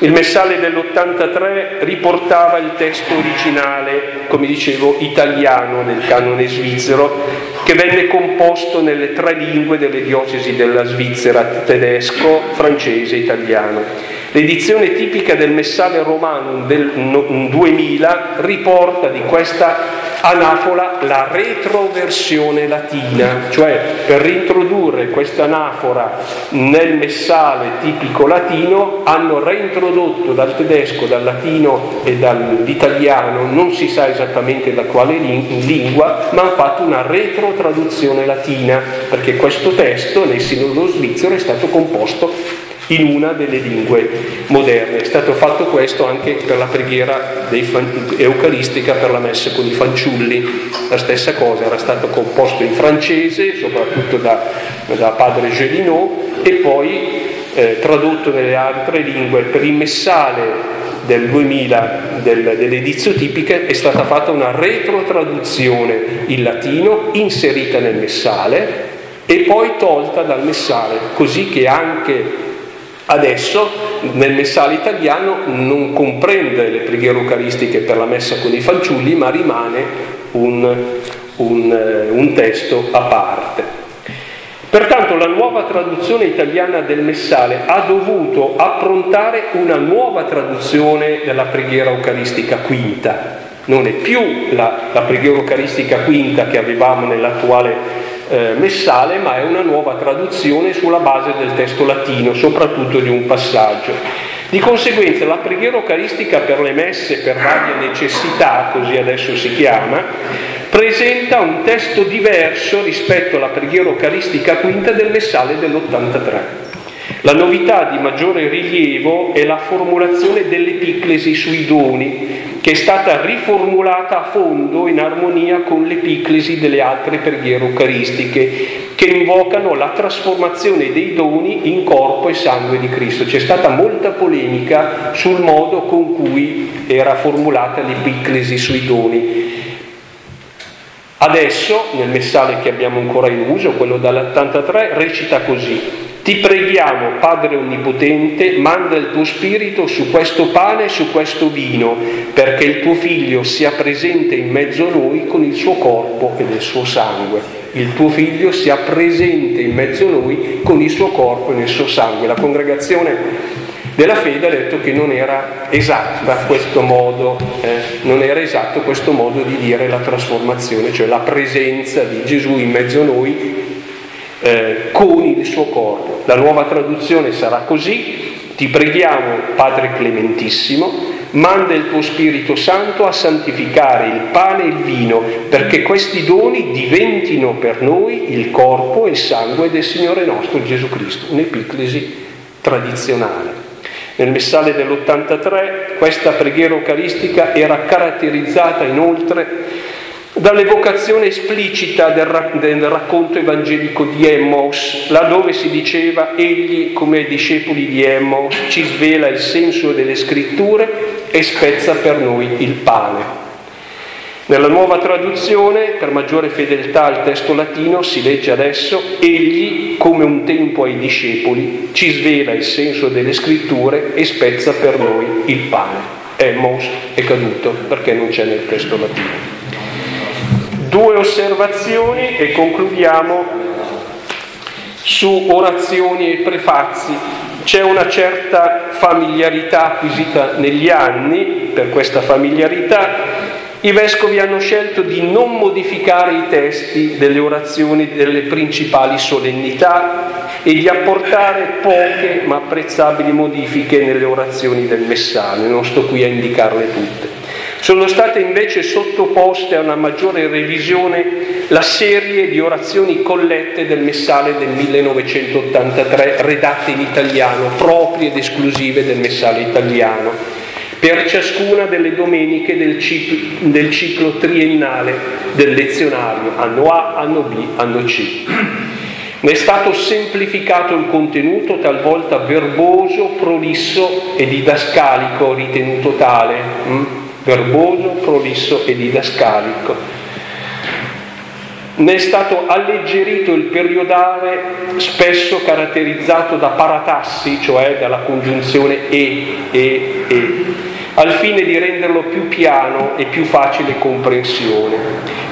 il messale dell'83 riportava il testo originale, come dicevo, italiano del canone svizzero, che venne composto nelle tre lingue delle diocesi della Svizzera, tedesco, francese e italiano. L'edizione tipica del Messale Romano del 2000 riporta di questa anafola la retroversione latina, cioè per reintrodurre questa anafora nel messale tipico latino hanno reintrodotto dal tedesco, dal latino e dall'italiano, non si sa esattamente da quale lingua, ma hanno fatto una retrotraduzione latina, perché questo testo nel sinodo svizzero è stato composto in una delle lingue moderne. È stato fatto questo anche per la preghiera fan- eucaristica per la messa con i fanciulli, la stessa cosa, era stato composto in francese, soprattutto da, da padre Gelinot, e poi eh, tradotto nelle altre lingue. Per il messale del 2000 del, dell'edizio tipica è stata fatta una retrotraduzione in latino inserita nel messale e poi tolta dal messale, così che anche Adesso nel messale italiano non comprende le preghiere eucaristiche per la messa con i fanciulli, ma rimane un, un, eh, un testo a parte. Pertanto la nuova traduzione italiana del Messale ha dovuto approntare una nuova traduzione della preghiera eucaristica quinta. Non è più la, la preghiera eucaristica quinta che avevamo nell'attuale eh, messale, ma è una nuova traduzione sulla base del testo latino, soprattutto di un passaggio. Di conseguenza la preghiera eucaristica per le messe per varie necessità, così adesso si chiama, presenta un testo diverso rispetto alla preghiera eucaristica quinta del messale dell'83. La novità di maggiore rilievo è la formulazione dell'epiclesi sui doni, che è stata riformulata a fondo in armonia con l'epiclesi delle altre preghiere eucaristiche, che invocano la trasformazione dei doni in corpo e sangue di Cristo. C'è stata molta polemica sul modo con cui era formulata l'epiclesi sui doni. Adesso, nel messale che abbiamo ancora in uso, quello dall'83, recita così. Ti preghiamo, Padre Onnipotente, manda il tuo Spirito su questo pane e su questo vino, perché il tuo Figlio sia presente in mezzo a noi con il suo corpo e il suo sangue. Il tuo Figlio sia presente in mezzo a noi con il suo corpo e il suo sangue. La congregazione della fede ha detto che non era modo, eh, non era esatto questo modo di dire la trasformazione, cioè la presenza di Gesù in mezzo a noi eh, con il suo corpo. La nuova traduzione sarà così, ti preghiamo Padre Clementissimo, manda il tuo Spirito Santo a santificare il pane e il vino perché questi doni diventino per noi il corpo e il sangue del Signore nostro Gesù Cristo, un'epiclesi tradizionale. Nel messale dell'83 questa preghiera eucaristica era caratterizzata inoltre dall'evocazione esplicita del, racconto evangelico di Emmaus, laddove si diceva egli come discepoli di Emmaus ci svela il senso delle scritture e spezza per noi il pane. Nella nuova traduzione, per maggiore fedeltà al testo latino, si legge adesso egli come un tempo ai discepoli ci svela il senso delle scritture e spezza per noi il pane. Emmaus è caduto perché non c'è nel testo latino. Due osservazioni e concludiamo su orazioni e prefazi. C'è una certa familiarità acquisita negli anni, per questa familiarità i vescovi hanno scelto di non modificare i testi delle orazioni delle principali solennità e di apportare poche ma apprezzabili modifiche nelle orazioni del messale, non sto qui a indicarle tutte. Sono state invece sottoposte a una maggiore revisione la serie di orazioni collette del Messale del 1983, redatte in italiano, proprie ed esclusive del Messale italiano, per ciascuna delle domeniche del ciclo, del ciclo triennale del lezionario, anno A, anno B, anno C. Ne è stato semplificato il contenuto, talvolta verboso, prolisso e didascalico ritenuto tale. Verboso, prolisso e didascalico. Ne è stato alleggerito il periodale, spesso caratterizzato da paratassi, cioè dalla congiunzione e, e, e, al fine di renderlo più piano e più facile comprensione.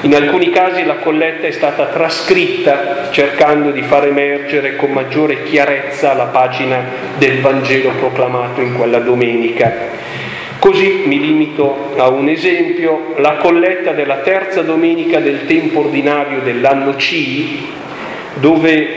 In alcuni casi la colletta è stata trascritta cercando di far emergere con maggiore chiarezza la pagina del Vangelo proclamato in quella domenica Così mi limito a un esempio, la colletta della terza domenica del tempo ordinario dell'anno C, dove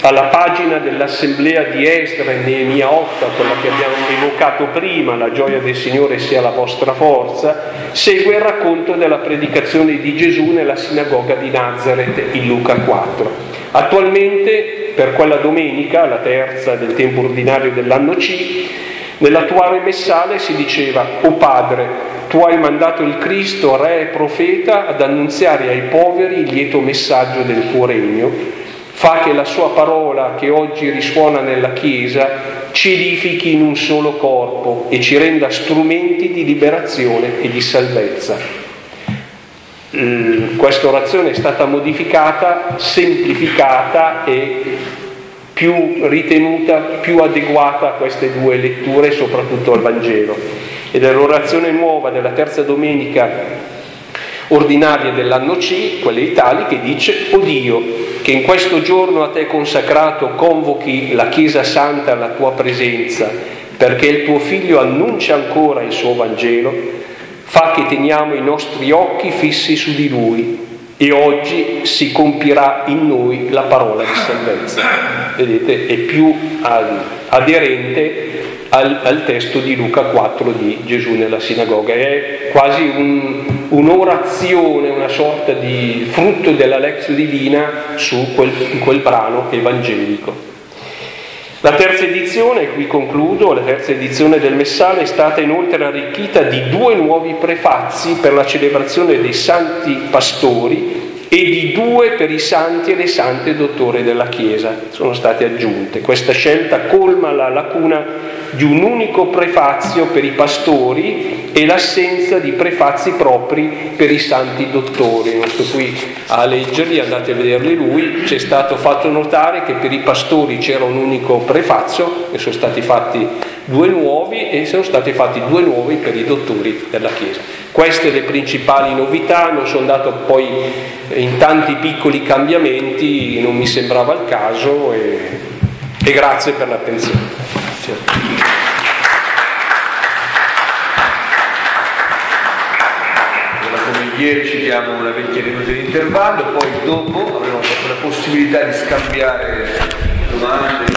alla pagina dell'assemblea di Esdra e Neemia 8, quella che abbiamo evocato prima, la gioia del Signore sia la vostra forza, segue il racconto della predicazione di Gesù nella sinagoga di Nazareth in Luca 4. Attualmente, per quella domenica, la terza del tempo ordinario dell'anno C, Nell'attuale messale si diceva, o Padre, tu hai mandato il Cristo, Re e Profeta, ad annunziare ai poveri il lieto messaggio del tuo regno. Fa che la sua parola, che oggi risuona nella Chiesa, ci edifichi in un solo corpo e ci renda strumenti di liberazione e di salvezza. Questa orazione è stata modificata, semplificata e più ritenuta, più adeguata a queste due letture, soprattutto al Vangelo. Ed è l'orazione nuova della terza domenica ordinaria dell'anno C, quelle italiche, dice, O Dio, che in questo giorno a te consacrato convochi la Chiesa Santa alla tua presenza, perché il tuo Figlio annuncia ancora il suo Vangelo, fa che teniamo i nostri occhi fissi su di Lui e oggi si compirà in noi la parola di salvezza. Vedete, è più aderente al, al, testo di Luca 4 di Gesù nella sinagoga, è quasi un, un'orazione, una sorta di frutto della lezione divina su quel, quel brano evangelico. La terza edizione, e qui concludo, la terza edizione del Messale è stata inoltre arricchita di due nuovi prefazi per la celebrazione dei santi pastori e di due per i santi e le sante dottore della Chiesa. Sono state aggiunte. Questa scelta colma la lacuna di un unico prefazio per i pastori e l'assenza di prefazi propri per i santi dottori. Non sto qui a leggerli, andate a vederli lui. C'è stato fatto notare che per i pastori c'era un unico prefazzo, ne sono stati fatti due nuovi e sono stati fatti due nuovi per i dottori della Chiesa. Queste le principali novità, non sono andato poi in tanti piccoli cambiamenti, non mi sembrava il caso e, e grazie per l'attenzione. Ieri ci diamo una ventina di minuti di intervallo, poi dopo avremo la possibilità di scambiare domande,